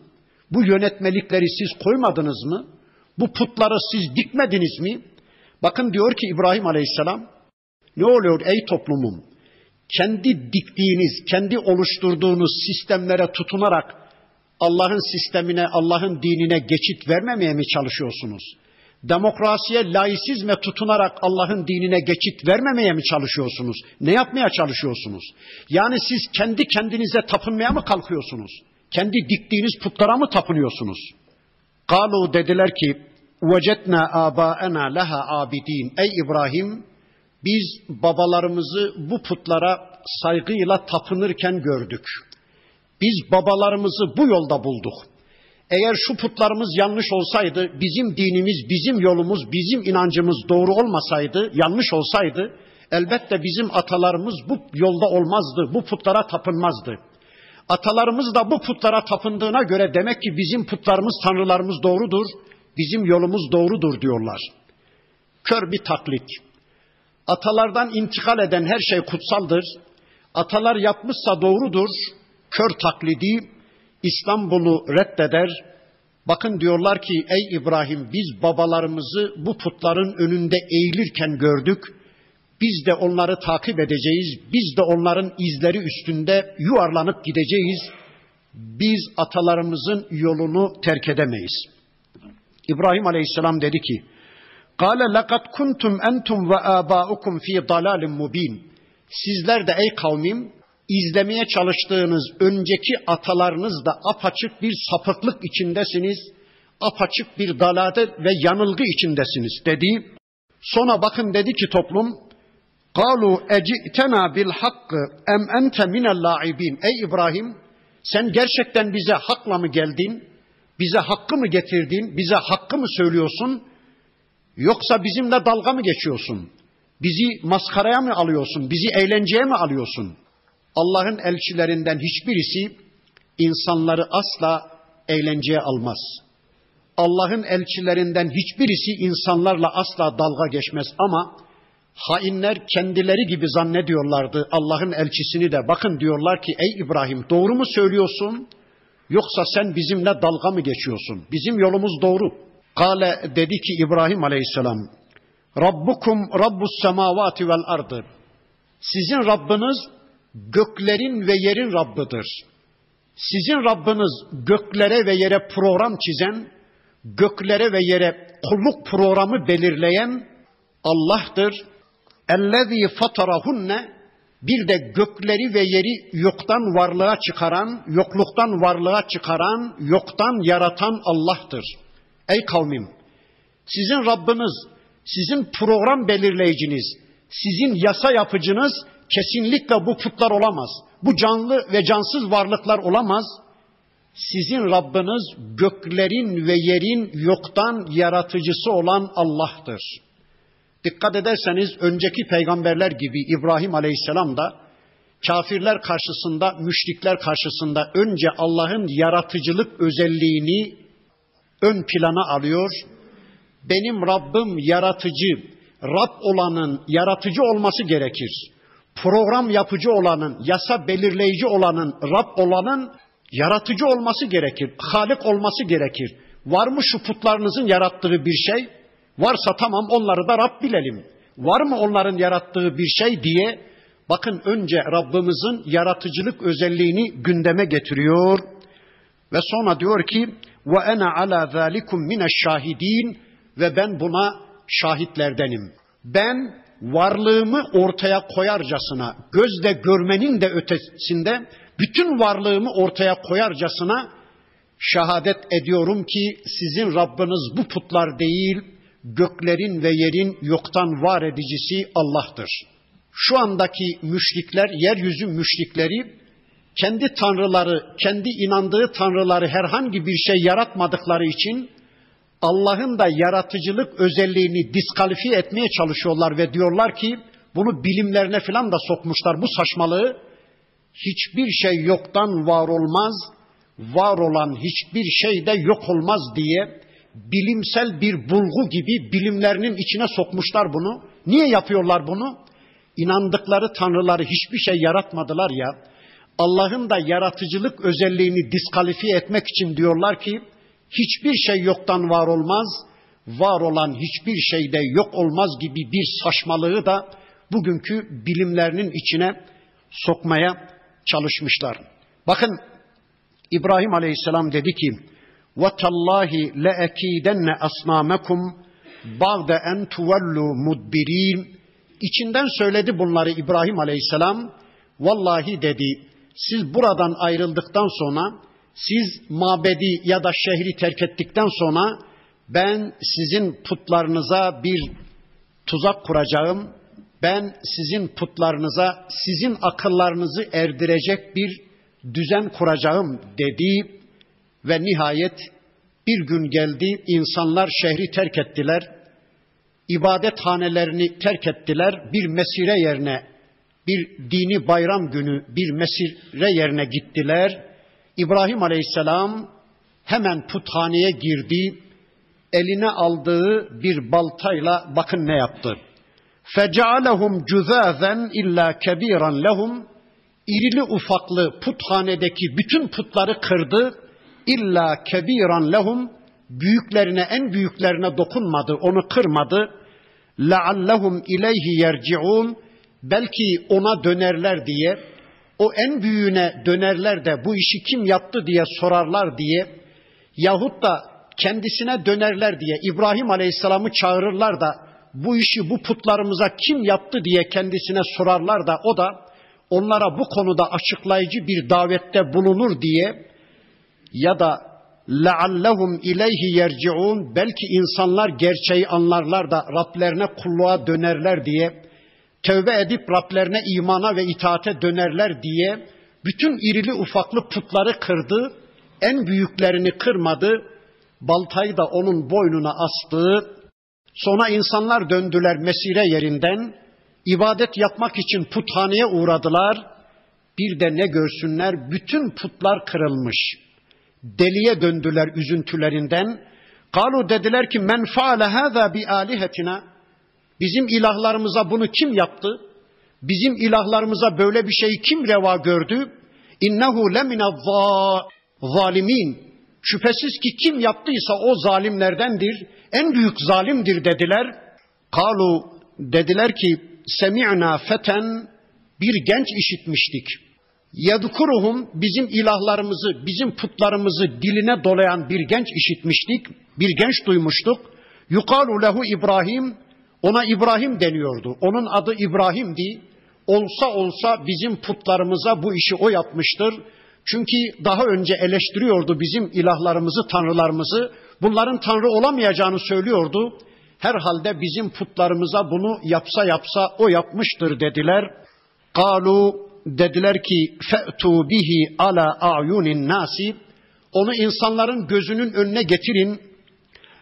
Bu yönetmelikleri siz koymadınız mı? Bu putları siz dikmediniz mi? Bakın diyor ki İbrahim Aleyhisselam, ne oluyor ey toplumum? Kendi diktiğiniz, kendi oluşturduğunuz sistemlere tutunarak Allah'ın sistemine, Allah'ın dinine geçit vermemeye mi çalışıyorsunuz? demokrasiye, laisizme tutunarak Allah'ın dinine geçit vermemeye mi çalışıyorsunuz? Ne yapmaya çalışıyorsunuz? Yani siz kendi kendinize tapınmaya mı kalkıyorsunuz? Kendi diktiğiniz putlara mı tapınıyorsunuz? Kalu dediler ki vecetna abaena leha abidin. Ey İbrahim biz babalarımızı bu putlara saygıyla tapınırken gördük. Biz babalarımızı bu yolda bulduk. Eğer şu putlarımız yanlış olsaydı, bizim dinimiz, bizim yolumuz, bizim inancımız doğru olmasaydı, yanlış olsaydı, elbette bizim atalarımız bu yolda olmazdı, bu putlara tapınmazdı. Atalarımız da bu putlara tapındığına göre demek ki bizim putlarımız, tanrılarımız doğrudur, bizim yolumuz doğrudur diyorlar. Kör bir taklit. Atalardan intikal eden her şey kutsaldır. Atalar yapmışsa doğrudur. Kör taklidi İslam bunu reddeder. Bakın diyorlar ki ey İbrahim biz babalarımızı bu putların önünde eğilirken gördük. Biz de onları takip edeceğiz. Biz de onların izleri üstünde yuvarlanıp gideceğiz. Biz atalarımızın yolunu terk edemeyiz. İbrahim Aleyhisselam dedi ki: "Kâle lekad kuntum entum ve âbâukum fî dalâlin mubîn." Sizler de ey kavmim izlemeye çalıştığınız önceki atalarınız da apaçık bir sapıklık içindesiniz. Apaçık bir daladet ve yanılgı içindesiniz dedi. Sonra bakın dedi ki toplum Kalu ecitena bil hakkı em ente minel laibin. Ey İbrahim sen gerçekten bize hakla mı geldin? Bize hakkı mı getirdin? Bize hakkı mı söylüyorsun? Yoksa bizimle dalga mı geçiyorsun? Bizi maskaraya mı alıyorsun? Bizi eğlenceye mi alıyorsun? Allah'ın elçilerinden hiçbirisi insanları asla eğlenceye almaz. Allah'ın elçilerinden hiçbirisi insanlarla asla dalga geçmez ama hainler kendileri gibi zannediyorlardı Allah'ın elçisini de bakın diyorlar ki ey İbrahim doğru mu söylüyorsun yoksa sen bizimle dalga mı geçiyorsun? Bizim yolumuz doğru. Kale dedi ki İbrahim aleyhisselam Rabbukum Rabbus semavati vel ardı. Sizin Rabbiniz göklerin ve yerin Rabbidir. Sizin Rabbiniz göklere ve yere program çizen, göklere ve yere kulluk programı belirleyen Allah'tır. Ellezî fatarahunne bir de gökleri ve yeri yoktan varlığa çıkaran, yokluktan varlığa çıkaran, yoktan yaratan Allah'tır. Ey kavmim, sizin Rabbiniz, sizin program belirleyiciniz, sizin yasa yapıcınız kesinlikle bu putlar olamaz. Bu canlı ve cansız varlıklar olamaz. Sizin Rabbiniz göklerin ve yerin yoktan yaratıcısı olan Allah'tır. Dikkat ederseniz önceki peygamberler gibi İbrahim Aleyhisselam da kafirler karşısında, müşrikler karşısında önce Allah'ın yaratıcılık özelliğini ön plana alıyor. Benim Rabbim yaratıcı, Rab olanın yaratıcı olması gerekir. Program yapıcı olanın, yasa belirleyici olanın, Rab olanın yaratıcı olması gerekir. Halik olması gerekir. Var mı şu putlarınızın yarattığı bir şey? Varsa tamam onları da Rab bilelim. Var mı onların yarattığı bir şey diye bakın önce Rabbimizin yaratıcılık özelliğini gündeme getiriyor ve sonra diyor ki ve ana ala zalikum mineş şahidin ve ben buna şahitlerdenim. Ben varlığımı ortaya koyarcasına, gözle görmenin de ötesinde bütün varlığımı ortaya koyarcasına şehadet ediyorum ki sizin Rabbiniz bu putlar değil, göklerin ve yerin yoktan var edicisi Allah'tır. Şu andaki müşrikler, yeryüzü müşrikleri kendi tanrıları, kendi inandığı tanrıları herhangi bir şey yaratmadıkları için Allah'ın da yaratıcılık özelliğini diskalifiye etmeye çalışıyorlar ve diyorlar ki bunu bilimlerine falan da sokmuşlar bu saçmalığı. Hiçbir şey yoktan var olmaz, var olan hiçbir şey de yok olmaz diye bilimsel bir bulgu gibi bilimlerinin içine sokmuşlar bunu. Niye yapıyorlar bunu? İnandıkları tanrıları hiçbir şey yaratmadılar ya. Allah'ın da yaratıcılık özelliğini diskalifiye etmek için diyorlar ki hiçbir şey yoktan var olmaz, var olan hiçbir şeyde yok olmaz gibi bir saçmalığı da bugünkü bilimlerinin içine sokmaya çalışmışlar. Bakın İbrahim Aleyhisselam dedi ki: وَتَاللّٰهِ لَاَك۪يدَنَّ أَصْنَامَكُمْ بَعْدَ اَنْ تُوَلُّوا مُدْبِر۪ينَ İçinden söyledi bunları İbrahim Aleyhisselam. Vallahi dedi, siz buradan ayrıldıktan sonra siz mabedi ya da şehri terk ettikten sonra ben sizin putlarınıza bir tuzak kuracağım. Ben sizin putlarınıza sizin akıllarınızı erdirecek bir düzen kuracağım dedi ve nihayet bir gün geldi insanlar şehri terk ettiler. İbadethanelerini terk ettiler. Bir mesire yerine bir dini bayram günü bir mesire yerine gittiler. İbrahim Aleyhisselam hemen puthaneye girdi. Eline aldığı bir baltayla bakın ne yaptı. فَجَعَلَهُمْ جُذَاذًا illa كَب۪يرًا لَهُمْ İrili ufaklı puthanedeki bütün putları kırdı. İlla kebiran lehum büyüklerine en büyüklerine dokunmadı, onu kırmadı. Leallehum ileyhi yerciun belki ona dönerler diye, o en büyüğüne dönerler de bu işi kim yaptı diye sorarlar diye, yahut da kendisine dönerler diye İbrahim Aleyhisselam'ı çağırırlar da bu işi bu putlarımıza kim yaptı diye kendisine sorarlar da o da onlara bu konuda açıklayıcı bir davette bulunur diye ya da leallehum ileyhi yerciun belki insanlar gerçeği anlarlar da Rablerine kulluğa dönerler diye tövbe edip Rablerine imana ve itaate dönerler diye bütün irili ufaklı putları kırdı, en büyüklerini kırmadı, baltayı da onun boynuna astı. Sonra insanlar döndüler mesire yerinden, ibadet yapmak için puthaneye uğradılar. Bir de ne görsünler, bütün putlar kırılmış. Deliye döndüler üzüntülerinden. Kalu dediler ki men faale hâzâ bi âlihetina. Bizim ilahlarımıza bunu kim yaptı? Bizim ilahlarımıza böyle bir şeyi kim reva gördü? İnnehu lemine zalimin. Şüphesiz ki kim yaptıysa o zalimlerdendir. En büyük zalimdir dediler. Kalu dediler ki semi'na feten bir genç işitmiştik. Yedkuruhum bizim ilahlarımızı, bizim putlarımızı diline dolayan bir genç işitmiştik. Bir genç duymuştuk. Yukalu lehu İbrahim ona İbrahim deniyordu. Onun adı İbrahim'di. Olsa olsa bizim putlarımıza bu işi o yapmıştır. Çünkü daha önce eleştiriyordu bizim ilahlarımızı, tanrılarımızı. Bunların tanrı olamayacağını söylüyordu. Herhalde bizim putlarımıza bunu yapsa yapsa o yapmıştır dediler. Kalu dediler ki fe'tu bihi ala a'yunin nasi onu insanların gözünün önüne getirin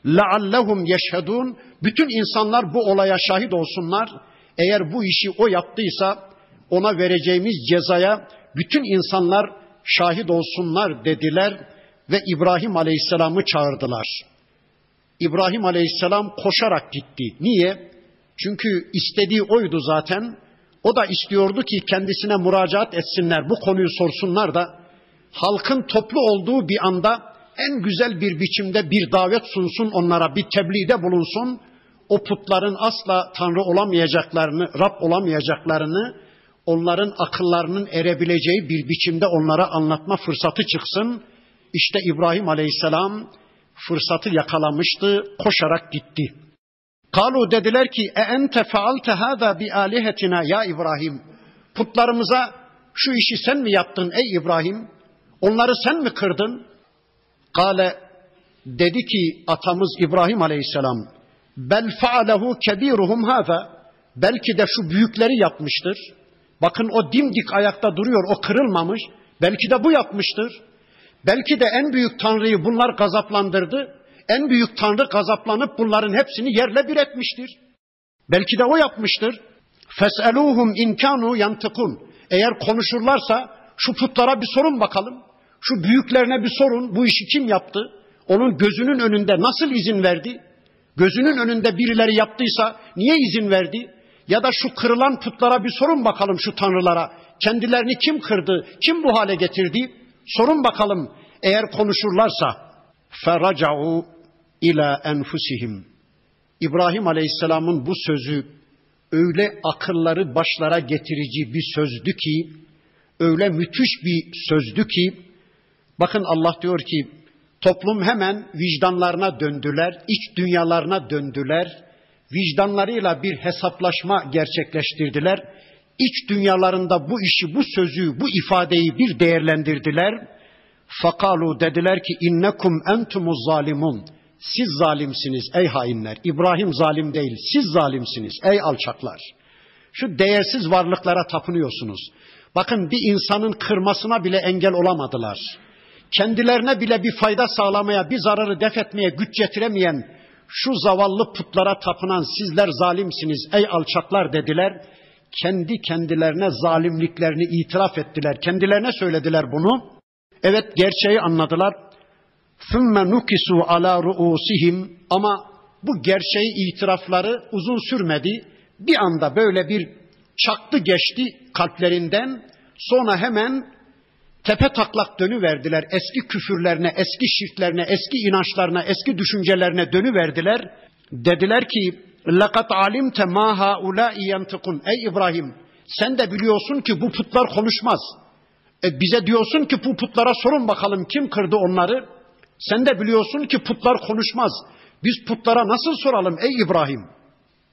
leallehum yeşhedun bütün insanlar bu olaya şahit olsunlar. Eğer bu işi o yaptıysa ona vereceğimiz cezaya bütün insanlar şahit olsunlar dediler ve İbrahim Aleyhisselam'ı çağırdılar. İbrahim Aleyhisselam koşarak gitti. Niye? Çünkü istediği oydu zaten. O da istiyordu ki kendisine müracaat etsinler, bu konuyu sorsunlar da halkın toplu olduğu bir anda en güzel bir biçimde bir davet sunsun onlara, bir tebliğde bulunsun. O putların asla Tanrı olamayacaklarını, Rab olamayacaklarını, onların akıllarının erebileceği bir biçimde onlara anlatma fırsatı çıksın. İşte İbrahim Aleyhisselam fırsatı yakalamıştı, koşarak gitti. Kalu dediler ki, e ente faalte hâzâ bi alihetina ya İbrahim. Putlarımıza şu işi sen mi yaptın ey İbrahim? Onları sen mi kırdın? Kale dedi ki atamız İbrahim Aleyhisselam bel faalehu kebiruhum hâzâ belki de şu büyükleri yapmıştır. Bakın o dimdik ayakta duruyor o kırılmamış. Belki de bu yapmıştır. Belki de en büyük tanrıyı bunlar gazaplandırdı. En büyük tanrı gazaplanıp bunların hepsini yerle bir etmiştir. Belki de o yapmıştır. Fes'eluhum inkanu yantıkun. Eğer konuşurlarsa şu putlara bir sorun bakalım. Şu büyüklerine bir sorun. Bu işi kim yaptı? Onun gözünün önünde nasıl izin verdi? Gözünün önünde birileri yaptıysa niye izin verdi? Ya da şu kırılan putlara bir sorun bakalım şu tanrılara. Kendilerini kim kırdı? Kim bu hale getirdi? Sorun bakalım eğer konuşurlarsa. Feraca'u ila enfusihim. İbrahim Aleyhisselam'ın bu sözü öyle akılları başlara getirici bir sözdü ki, öyle müthiş bir sözdü ki, bakın Allah diyor ki, toplum hemen vicdanlarına döndüler, iç dünyalarına döndüler, vicdanlarıyla bir hesaplaşma gerçekleştirdiler. İç dünyalarında bu işi, bu sözü, bu ifadeyi bir değerlendirdiler. Fakalu dediler ki innekum entumuz zalimun. Siz zalimsiniz ey hainler. İbrahim zalim değil, siz zalimsiniz ey alçaklar. Şu değersiz varlıklara tapınıyorsunuz. Bakın bir insanın kırmasına bile engel olamadılar. Kendilerine bile bir fayda sağlamaya, bir zararı def etmeye güç getiremeyen şu zavallı putlara tapınan sizler zalimsiniz ey alçaklar dediler. Kendi kendilerine zalimliklerini itiraf ettiler. Kendilerine söylediler bunu. Evet gerçeği anladılar. ثُمَّ نُكِسُوا عَلَى رُؤُسِهِمْ Ama bu gerçeği itirafları uzun sürmedi. Bir anda böyle bir çaktı geçti kalplerinden. Sonra hemen tepe taklak dönüverdiler. Eski küfürlerine, eski şirklerine, eski inançlarına, eski düşüncelerine dönüverdiler. Dediler ki لَقَدْ عَلِمْتَ مَا هَا يَنْتِقُونَ Ey İbrahim sen de biliyorsun ki bu putlar konuşmaz. E bize diyorsun ki bu putlara sorun bakalım kim kırdı onları? Sen de biliyorsun ki putlar konuşmaz. Biz putlara nasıl soralım ey İbrahim?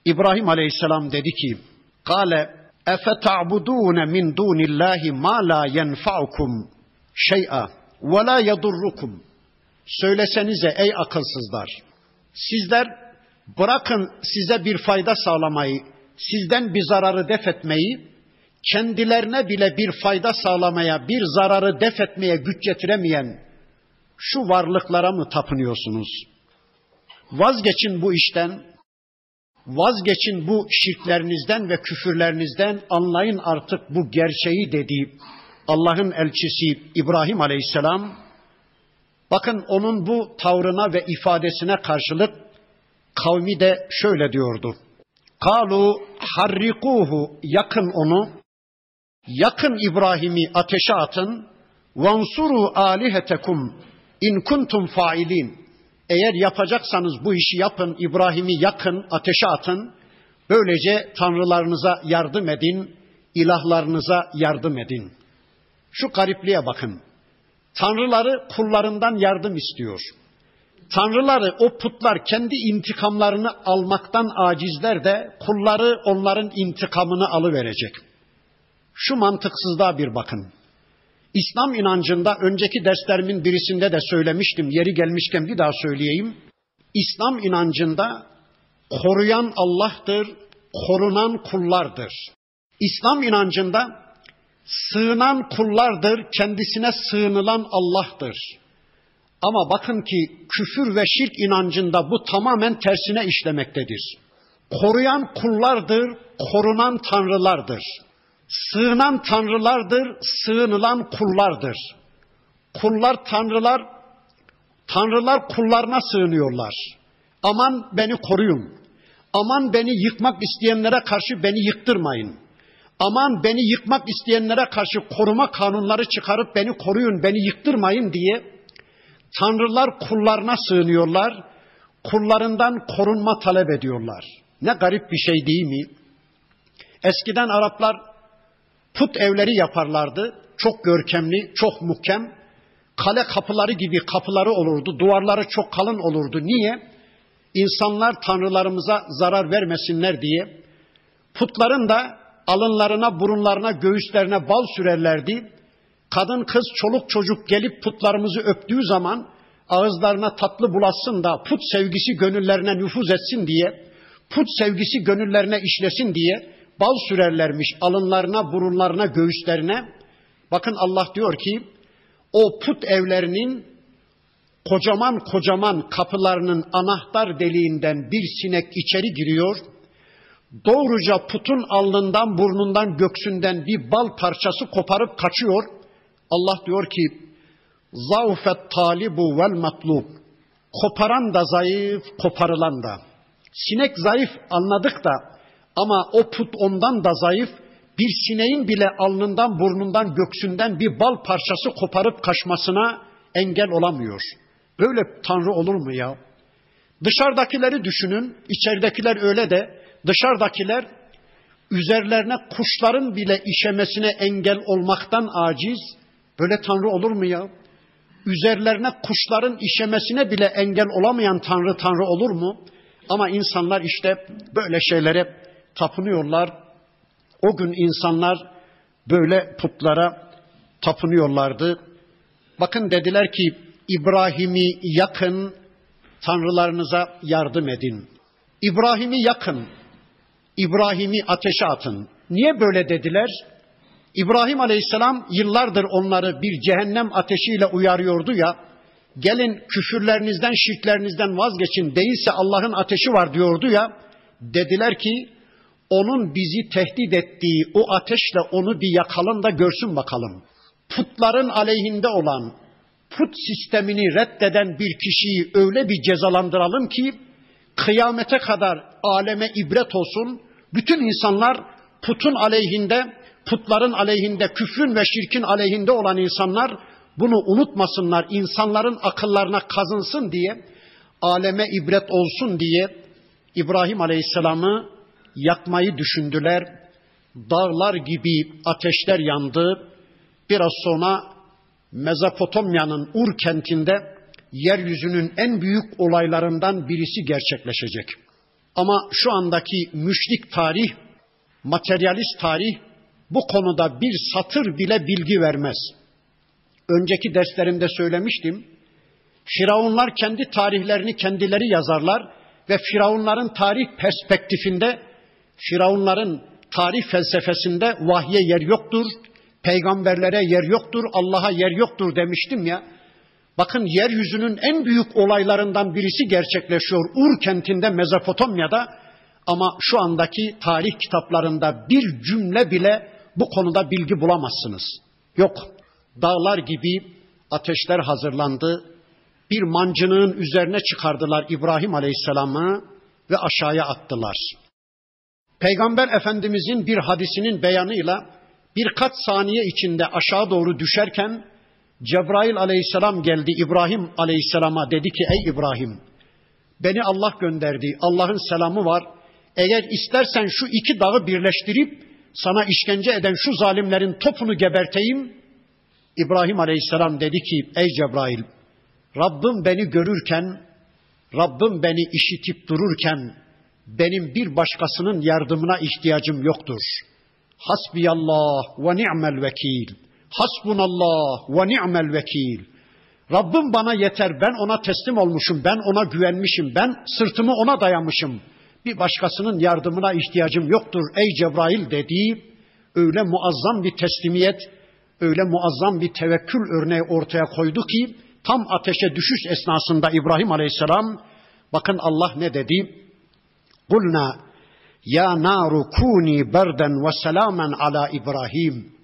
İbrahim Aleyhisselam dedi ki: "Kale efeta'budun min dunillahi ma la yenfa'ukum şey'a ve la yadurrukum." Söylesenize ey akılsızlar. Sizler bırakın size bir fayda sağlamayı, sizden bir zararı def etmeyi, kendilerine bile bir fayda sağlamaya, bir zararı def etmeye güç getiremeyen şu varlıklara mı tapınıyorsunuz? Vazgeçin bu işten, vazgeçin bu şirklerinizden ve küfürlerinizden, anlayın artık bu gerçeği dedi Allah'ın elçisi İbrahim Aleyhisselam. Bakın onun bu tavrına ve ifadesine karşılık kavmi de şöyle diyordu. Kalu harrikuhu yakın onu yakın İbrahim'i ateşe atın vansuru alihetekum in kuntum failin. Eğer yapacaksanız bu işi yapın İbrahim'i yakın ateşe atın. Böylece tanrılarınıza yardım edin ilahlarınıza yardım edin. Şu garipliğe bakın. Tanrıları kullarından yardım istiyor. Tanrıları o putlar kendi intikamlarını almaktan acizler de kulları onların intikamını alıverecek. Şu mantıksızlığa bir bakın. İslam inancında önceki derslerimin birisinde de söylemiştim. Yeri gelmişken bir daha söyleyeyim. İslam inancında koruyan Allah'tır, korunan kullardır. İslam inancında sığınan kullardır, kendisine sığınılan Allah'tır. Ama bakın ki küfür ve şirk inancında bu tamamen tersine işlemektedir. Koruyan kullardır, korunan tanrılardır. Sığınan tanrılardır, sığınılan kullardır. Kullar tanrılar, tanrılar kullarına sığınıyorlar. Aman beni koruyun. Aman beni yıkmak isteyenlere karşı beni yıktırmayın. Aman beni yıkmak isteyenlere karşı koruma kanunları çıkarıp beni koruyun, beni yıktırmayın diye tanrılar kullarına sığınıyorlar. Kullarından korunma talep ediyorlar. Ne garip bir şey değil mi? Eskiden Araplar put evleri yaparlardı. Çok görkemli, çok muhkem. Kale kapıları gibi kapıları olurdu. Duvarları çok kalın olurdu. Niye? İnsanlar tanrılarımıza zarar vermesinler diye. Putların da alınlarına, burunlarına, göğüslerine bal sürerlerdi. Kadın, kız, çoluk, çocuk gelip putlarımızı öptüğü zaman ağızlarına tatlı bulasın da put sevgisi gönüllerine nüfuz etsin diye, put sevgisi gönüllerine işlesin diye bal sürerlermiş alınlarına, burunlarına, göğüslerine. Bakın Allah diyor ki o put evlerinin kocaman kocaman kapılarının anahtar deliğinden bir sinek içeri giriyor. Doğruca putun alnından, burnundan, göksünden bir bal parçası koparıp kaçıyor. Allah diyor ki Zavfet talibu vel matlub. Koparan da zayıf, koparılan da. Sinek zayıf anladık da ama o put ondan da zayıf. Bir sineğin bile alnından, burnundan, göksünden bir bal parçası koparıp kaçmasına engel olamıyor. Böyle tanrı olur mu ya? Dışarıdakileri düşünün, içeridekiler öyle de dışarıdakiler üzerlerine kuşların bile işemesine engel olmaktan aciz. Böyle tanrı olur mu ya? üzerlerine kuşların işemesine bile engel olamayan Tanrı Tanrı olur mu? Ama insanlar işte böyle şeylere tapınıyorlar. O gün insanlar böyle putlara tapınıyorlardı. Bakın dediler ki İbrahim'i yakın, tanrılarınıza yardım edin. İbrahim'i yakın, İbrahim'i ateşe atın. Niye böyle dediler? İbrahim Aleyhisselam yıllardır onları bir cehennem ateşiyle uyarıyordu ya. Gelin küfürlerinizden, şirklerinizden vazgeçin. Değilse Allah'ın ateşi var diyordu ya. Dediler ki onun bizi tehdit ettiği o ateşle onu bir yakalım da görsün bakalım. Putların aleyhinde olan, put sistemini reddeden bir kişiyi öyle bir cezalandıralım ki kıyamete kadar aleme ibret olsun. Bütün insanlar putun aleyhinde, putların aleyhinde, küfrün ve şirkin aleyhinde olan insanlar bunu unutmasınlar. insanların akıllarına kazınsın diye, aleme ibret olsun diye İbrahim Aleyhisselam'ı yakmayı düşündüler. Dağlar gibi ateşler yandı. Biraz sonra Mezopotamya'nın Ur kentinde yeryüzünün en büyük olaylarından birisi gerçekleşecek. Ama şu andaki müşrik tarih, materyalist tarih bu konuda bir satır bile bilgi vermez. Önceki derslerimde söylemiştim. Firavunlar kendi tarihlerini kendileri yazarlar ve firavunların tarih perspektifinde, firavunların tarih felsefesinde vahye yer yoktur, peygamberlere yer yoktur, Allah'a yer yoktur demiştim ya. Bakın yeryüzünün en büyük olaylarından birisi gerçekleşiyor Ur kentinde Mezopotamya'da ama şu andaki tarih kitaplarında bir cümle bile bu konuda bilgi bulamazsınız. Yok. Dağlar gibi ateşler hazırlandı. Bir mancınığın üzerine çıkardılar İbrahim Aleyhisselam'ı ve aşağıya attılar. Peygamber Efendimizin bir hadisinin beyanıyla birkaç saniye içinde aşağı doğru düşerken Cebrail aleyhisselam geldi İbrahim aleyhisselama dedi ki ey İbrahim beni Allah gönderdi Allah'ın selamı var eğer istersen şu iki dağı birleştirip sana işkence eden şu zalimlerin topunu geberteyim. İbrahim aleyhisselam dedi ki ey Cebrail Rabbim beni görürken Rabbim beni işitip dururken benim bir başkasının yardımına ihtiyacım yoktur. Hasbiyallah ve ni'mel vekil. Hasbunallah ve ni'mel vekil. Rabbim bana yeter. Ben ona teslim olmuşum. Ben ona güvenmişim. Ben sırtımı ona dayamışım. Bir başkasının yardımına ihtiyacım yoktur ey Cebrail dedi. Öyle muazzam bir teslimiyet, öyle muazzam bir tevekkül örneği ortaya koydu ki tam ateşe düşüş esnasında İbrahim Aleyhisselam bakın Allah ne dedi? Kulna ya naru kuni berden ve selamen ala.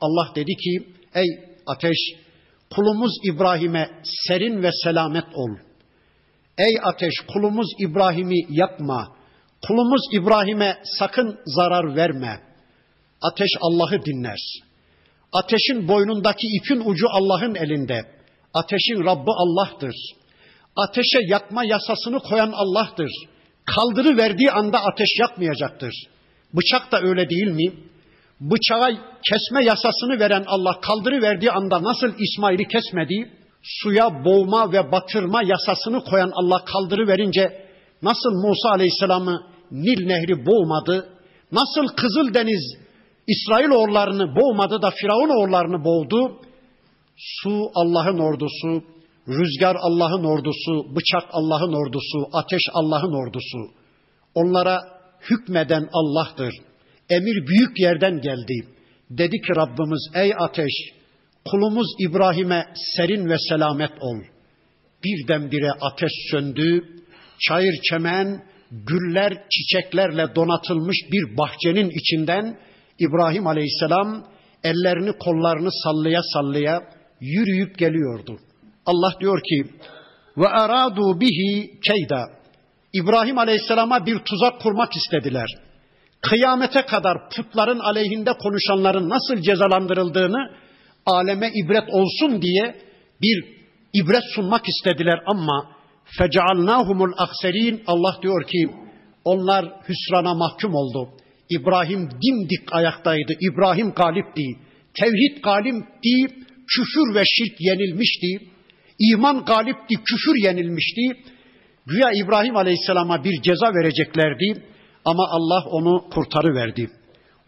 Allah dedi ki ey ateş kulumuz İbrahim'e serin ve selamet ol. Ey ateş kulumuz İbrahim'i yakma. Kulumuz İbrahim'e sakın zarar verme. Ateş Allah'ı dinler. Ateşin boynundaki ipin ucu Allah'ın elinde. Ateşin Rabbi Allah'tır. Ateşe yakma yasasını koyan Allah'tır. Kaldırı verdiği anda ateş yakmayacaktır. Bıçak da öyle değil mi? Bıçağa kesme yasasını veren Allah kaldırı verdiği anda nasıl İsmail'i kesmedi? Suya boğma ve batırma yasasını koyan Allah kaldırı verince nasıl Musa Aleyhisselam'ı Nil Nehri boğmadı? Nasıl Kızıl Deniz İsrail oğullarını boğmadı da Firavun oğullarını boğdu? Su Allah'ın ordusu, rüzgar Allah'ın ordusu, bıçak Allah'ın ordusu, ateş Allah'ın ordusu. Onlara hükmeden Allah'tır. Emir büyük yerden geldi. Dedi ki Rabbimiz ey ateş kulumuz İbrahim'e serin ve selamet ol. Birdenbire ateş söndü. Çayır çemen, güller, çiçeklerle donatılmış bir bahçenin içinden İbrahim Aleyhisselam ellerini kollarını sallaya sallaya yürüyüp geliyordu. Allah diyor ki ve aradu bihi keyda. İbrahim Aleyhisselam'a bir tuzak kurmak istediler. Kıyamete kadar putların aleyhinde konuşanların nasıl cezalandırıldığını aleme ibret olsun diye bir ibret sunmak istediler ama fecealnahumul akserin Allah diyor ki onlar hüsrana mahkum oldu. İbrahim dimdik ayaktaydı. İbrahim galipti. Tevhid galipti. Küfür ve şirk yenilmişti. İman galipti, küfür yenilmişti. Güya İbrahim Aleyhisselam'a bir ceza vereceklerdi ama Allah onu kurtarıverdi.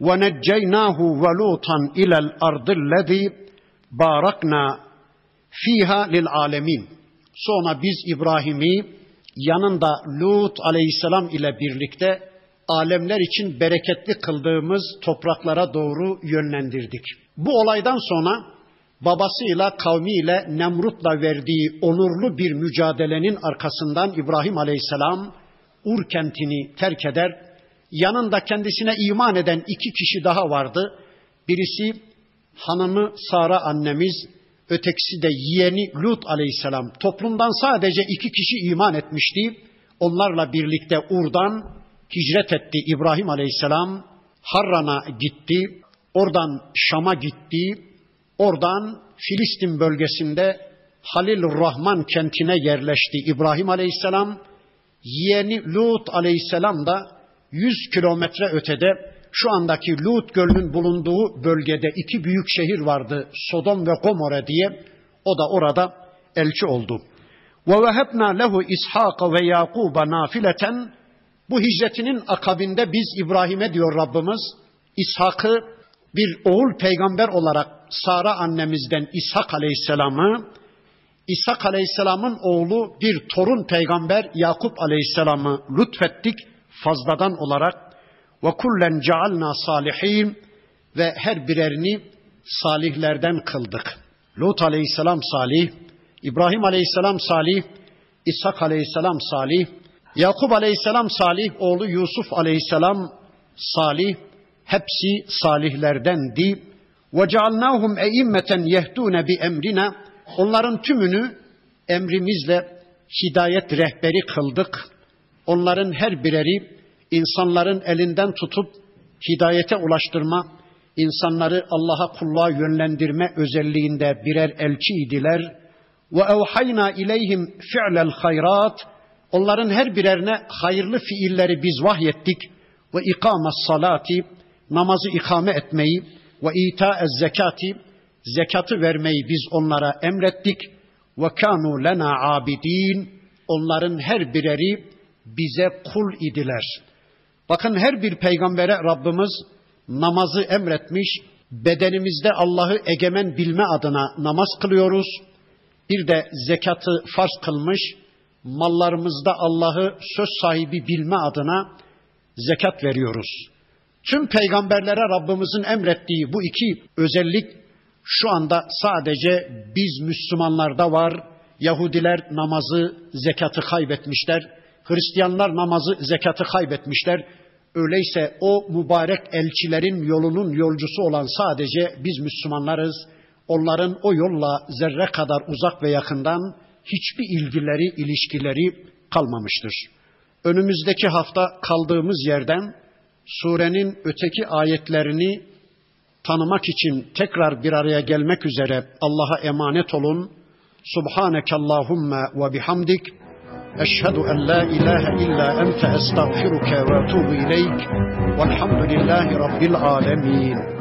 وَنَجَّيْنَاهُ وَلُوطًا اِلَى الْاَرْضِ الَّذ۪ي بَارَكْنَا fiha lil alemin. Sonra biz İbrahim'i yanında Lut aleyhisselam ile birlikte alemler için bereketli kıldığımız topraklara doğru yönlendirdik. Bu olaydan sonra babasıyla kavmiyle Nemrut'la verdiği onurlu bir mücadelenin arkasından İbrahim aleyhisselam Ur kentini terk eder. Yanında kendisine iman eden iki kişi daha vardı. Birisi hanımı Sara annemiz, ötekisi de yeğeni Lut aleyhisselam. Toplumdan sadece iki kişi iman etmişti. Onlarla birlikte Ur'dan hicret etti İbrahim aleyhisselam. Harran'a gitti. Oradan Şam'a gitti. Oradan Filistin bölgesinde Halil Rahman kentine yerleşti İbrahim aleyhisselam. Yeğeni Lut aleyhisselam da 100 kilometre ötede şu andaki Lut Gölü'nün bulunduğu bölgede iki büyük şehir vardı. Sodom ve Gomorre diye. O da orada elçi oldu. Ve vehebna lehu İshak ve Yakuba nafileten bu hicretinin akabinde biz İbrahim'e diyor Rabbimiz İshak'ı bir oğul peygamber olarak Sara annemizden İshak Aleyhisselam'ı İshak Aleyhisselam'ın oğlu bir torun peygamber Yakup Aleyhisselam'ı lütfettik fazladan olarak ve kullen cealna salihin ve her birerini salihlerden kıldık. Lut aleyhisselam salih, İbrahim aleyhisselam salih, İshak aleyhisselam salih, Yakup aleyhisselam salih, oğlu Yusuf aleyhisselam salih, hepsi salihlerdendi. Eimmeten yehdûne bi emrina. Onların tümünü emrimizle hidayet rehberi kıldık. Onların her bireri insanların elinden tutup hidayete ulaştırma, insanları Allah'a kulluğa yönlendirme özelliğinde birer elçiydiler. Ve evhayna ileyhim fi'lel hayrat. Onların her birerine hayırlı fiilleri biz vahyettik. Ve ikames salati, namazı ikame etmeyi ve itaez zekati, zekatı vermeyi biz onlara emrettik. Ve kanu lena abidin. Onların her bireri bize kul idiler. Bakın her bir peygambere Rabbimiz namazı emretmiş. Bedenimizde Allah'ı egemen bilme adına namaz kılıyoruz. Bir de zekatı farz kılmış. Mallarımızda Allah'ı söz sahibi bilme adına zekat veriyoruz. Tüm peygamberlere Rabbimizin emrettiği bu iki özellik şu anda sadece biz Müslümanlarda var. Yahudiler namazı, zekatı kaybetmişler. Hristiyanlar namazı, zekatı kaybetmişler. Öyleyse o mübarek elçilerin yolunun yolcusu olan sadece biz Müslümanlarız. Onların o yolla zerre kadar uzak ve yakından hiçbir ilgileri, ilişkileri kalmamıştır. Önümüzdeki hafta kaldığımız yerden surenin öteki ayetlerini tanımak için tekrar bir araya gelmek üzere Allah'a emanet olun. Subhaneke Allahumma ve bihamdik. Eşhedü en la ilahe illa ente estağfiruke ve etûbü ileyk. Velhamdülillahi Rabbil alemin.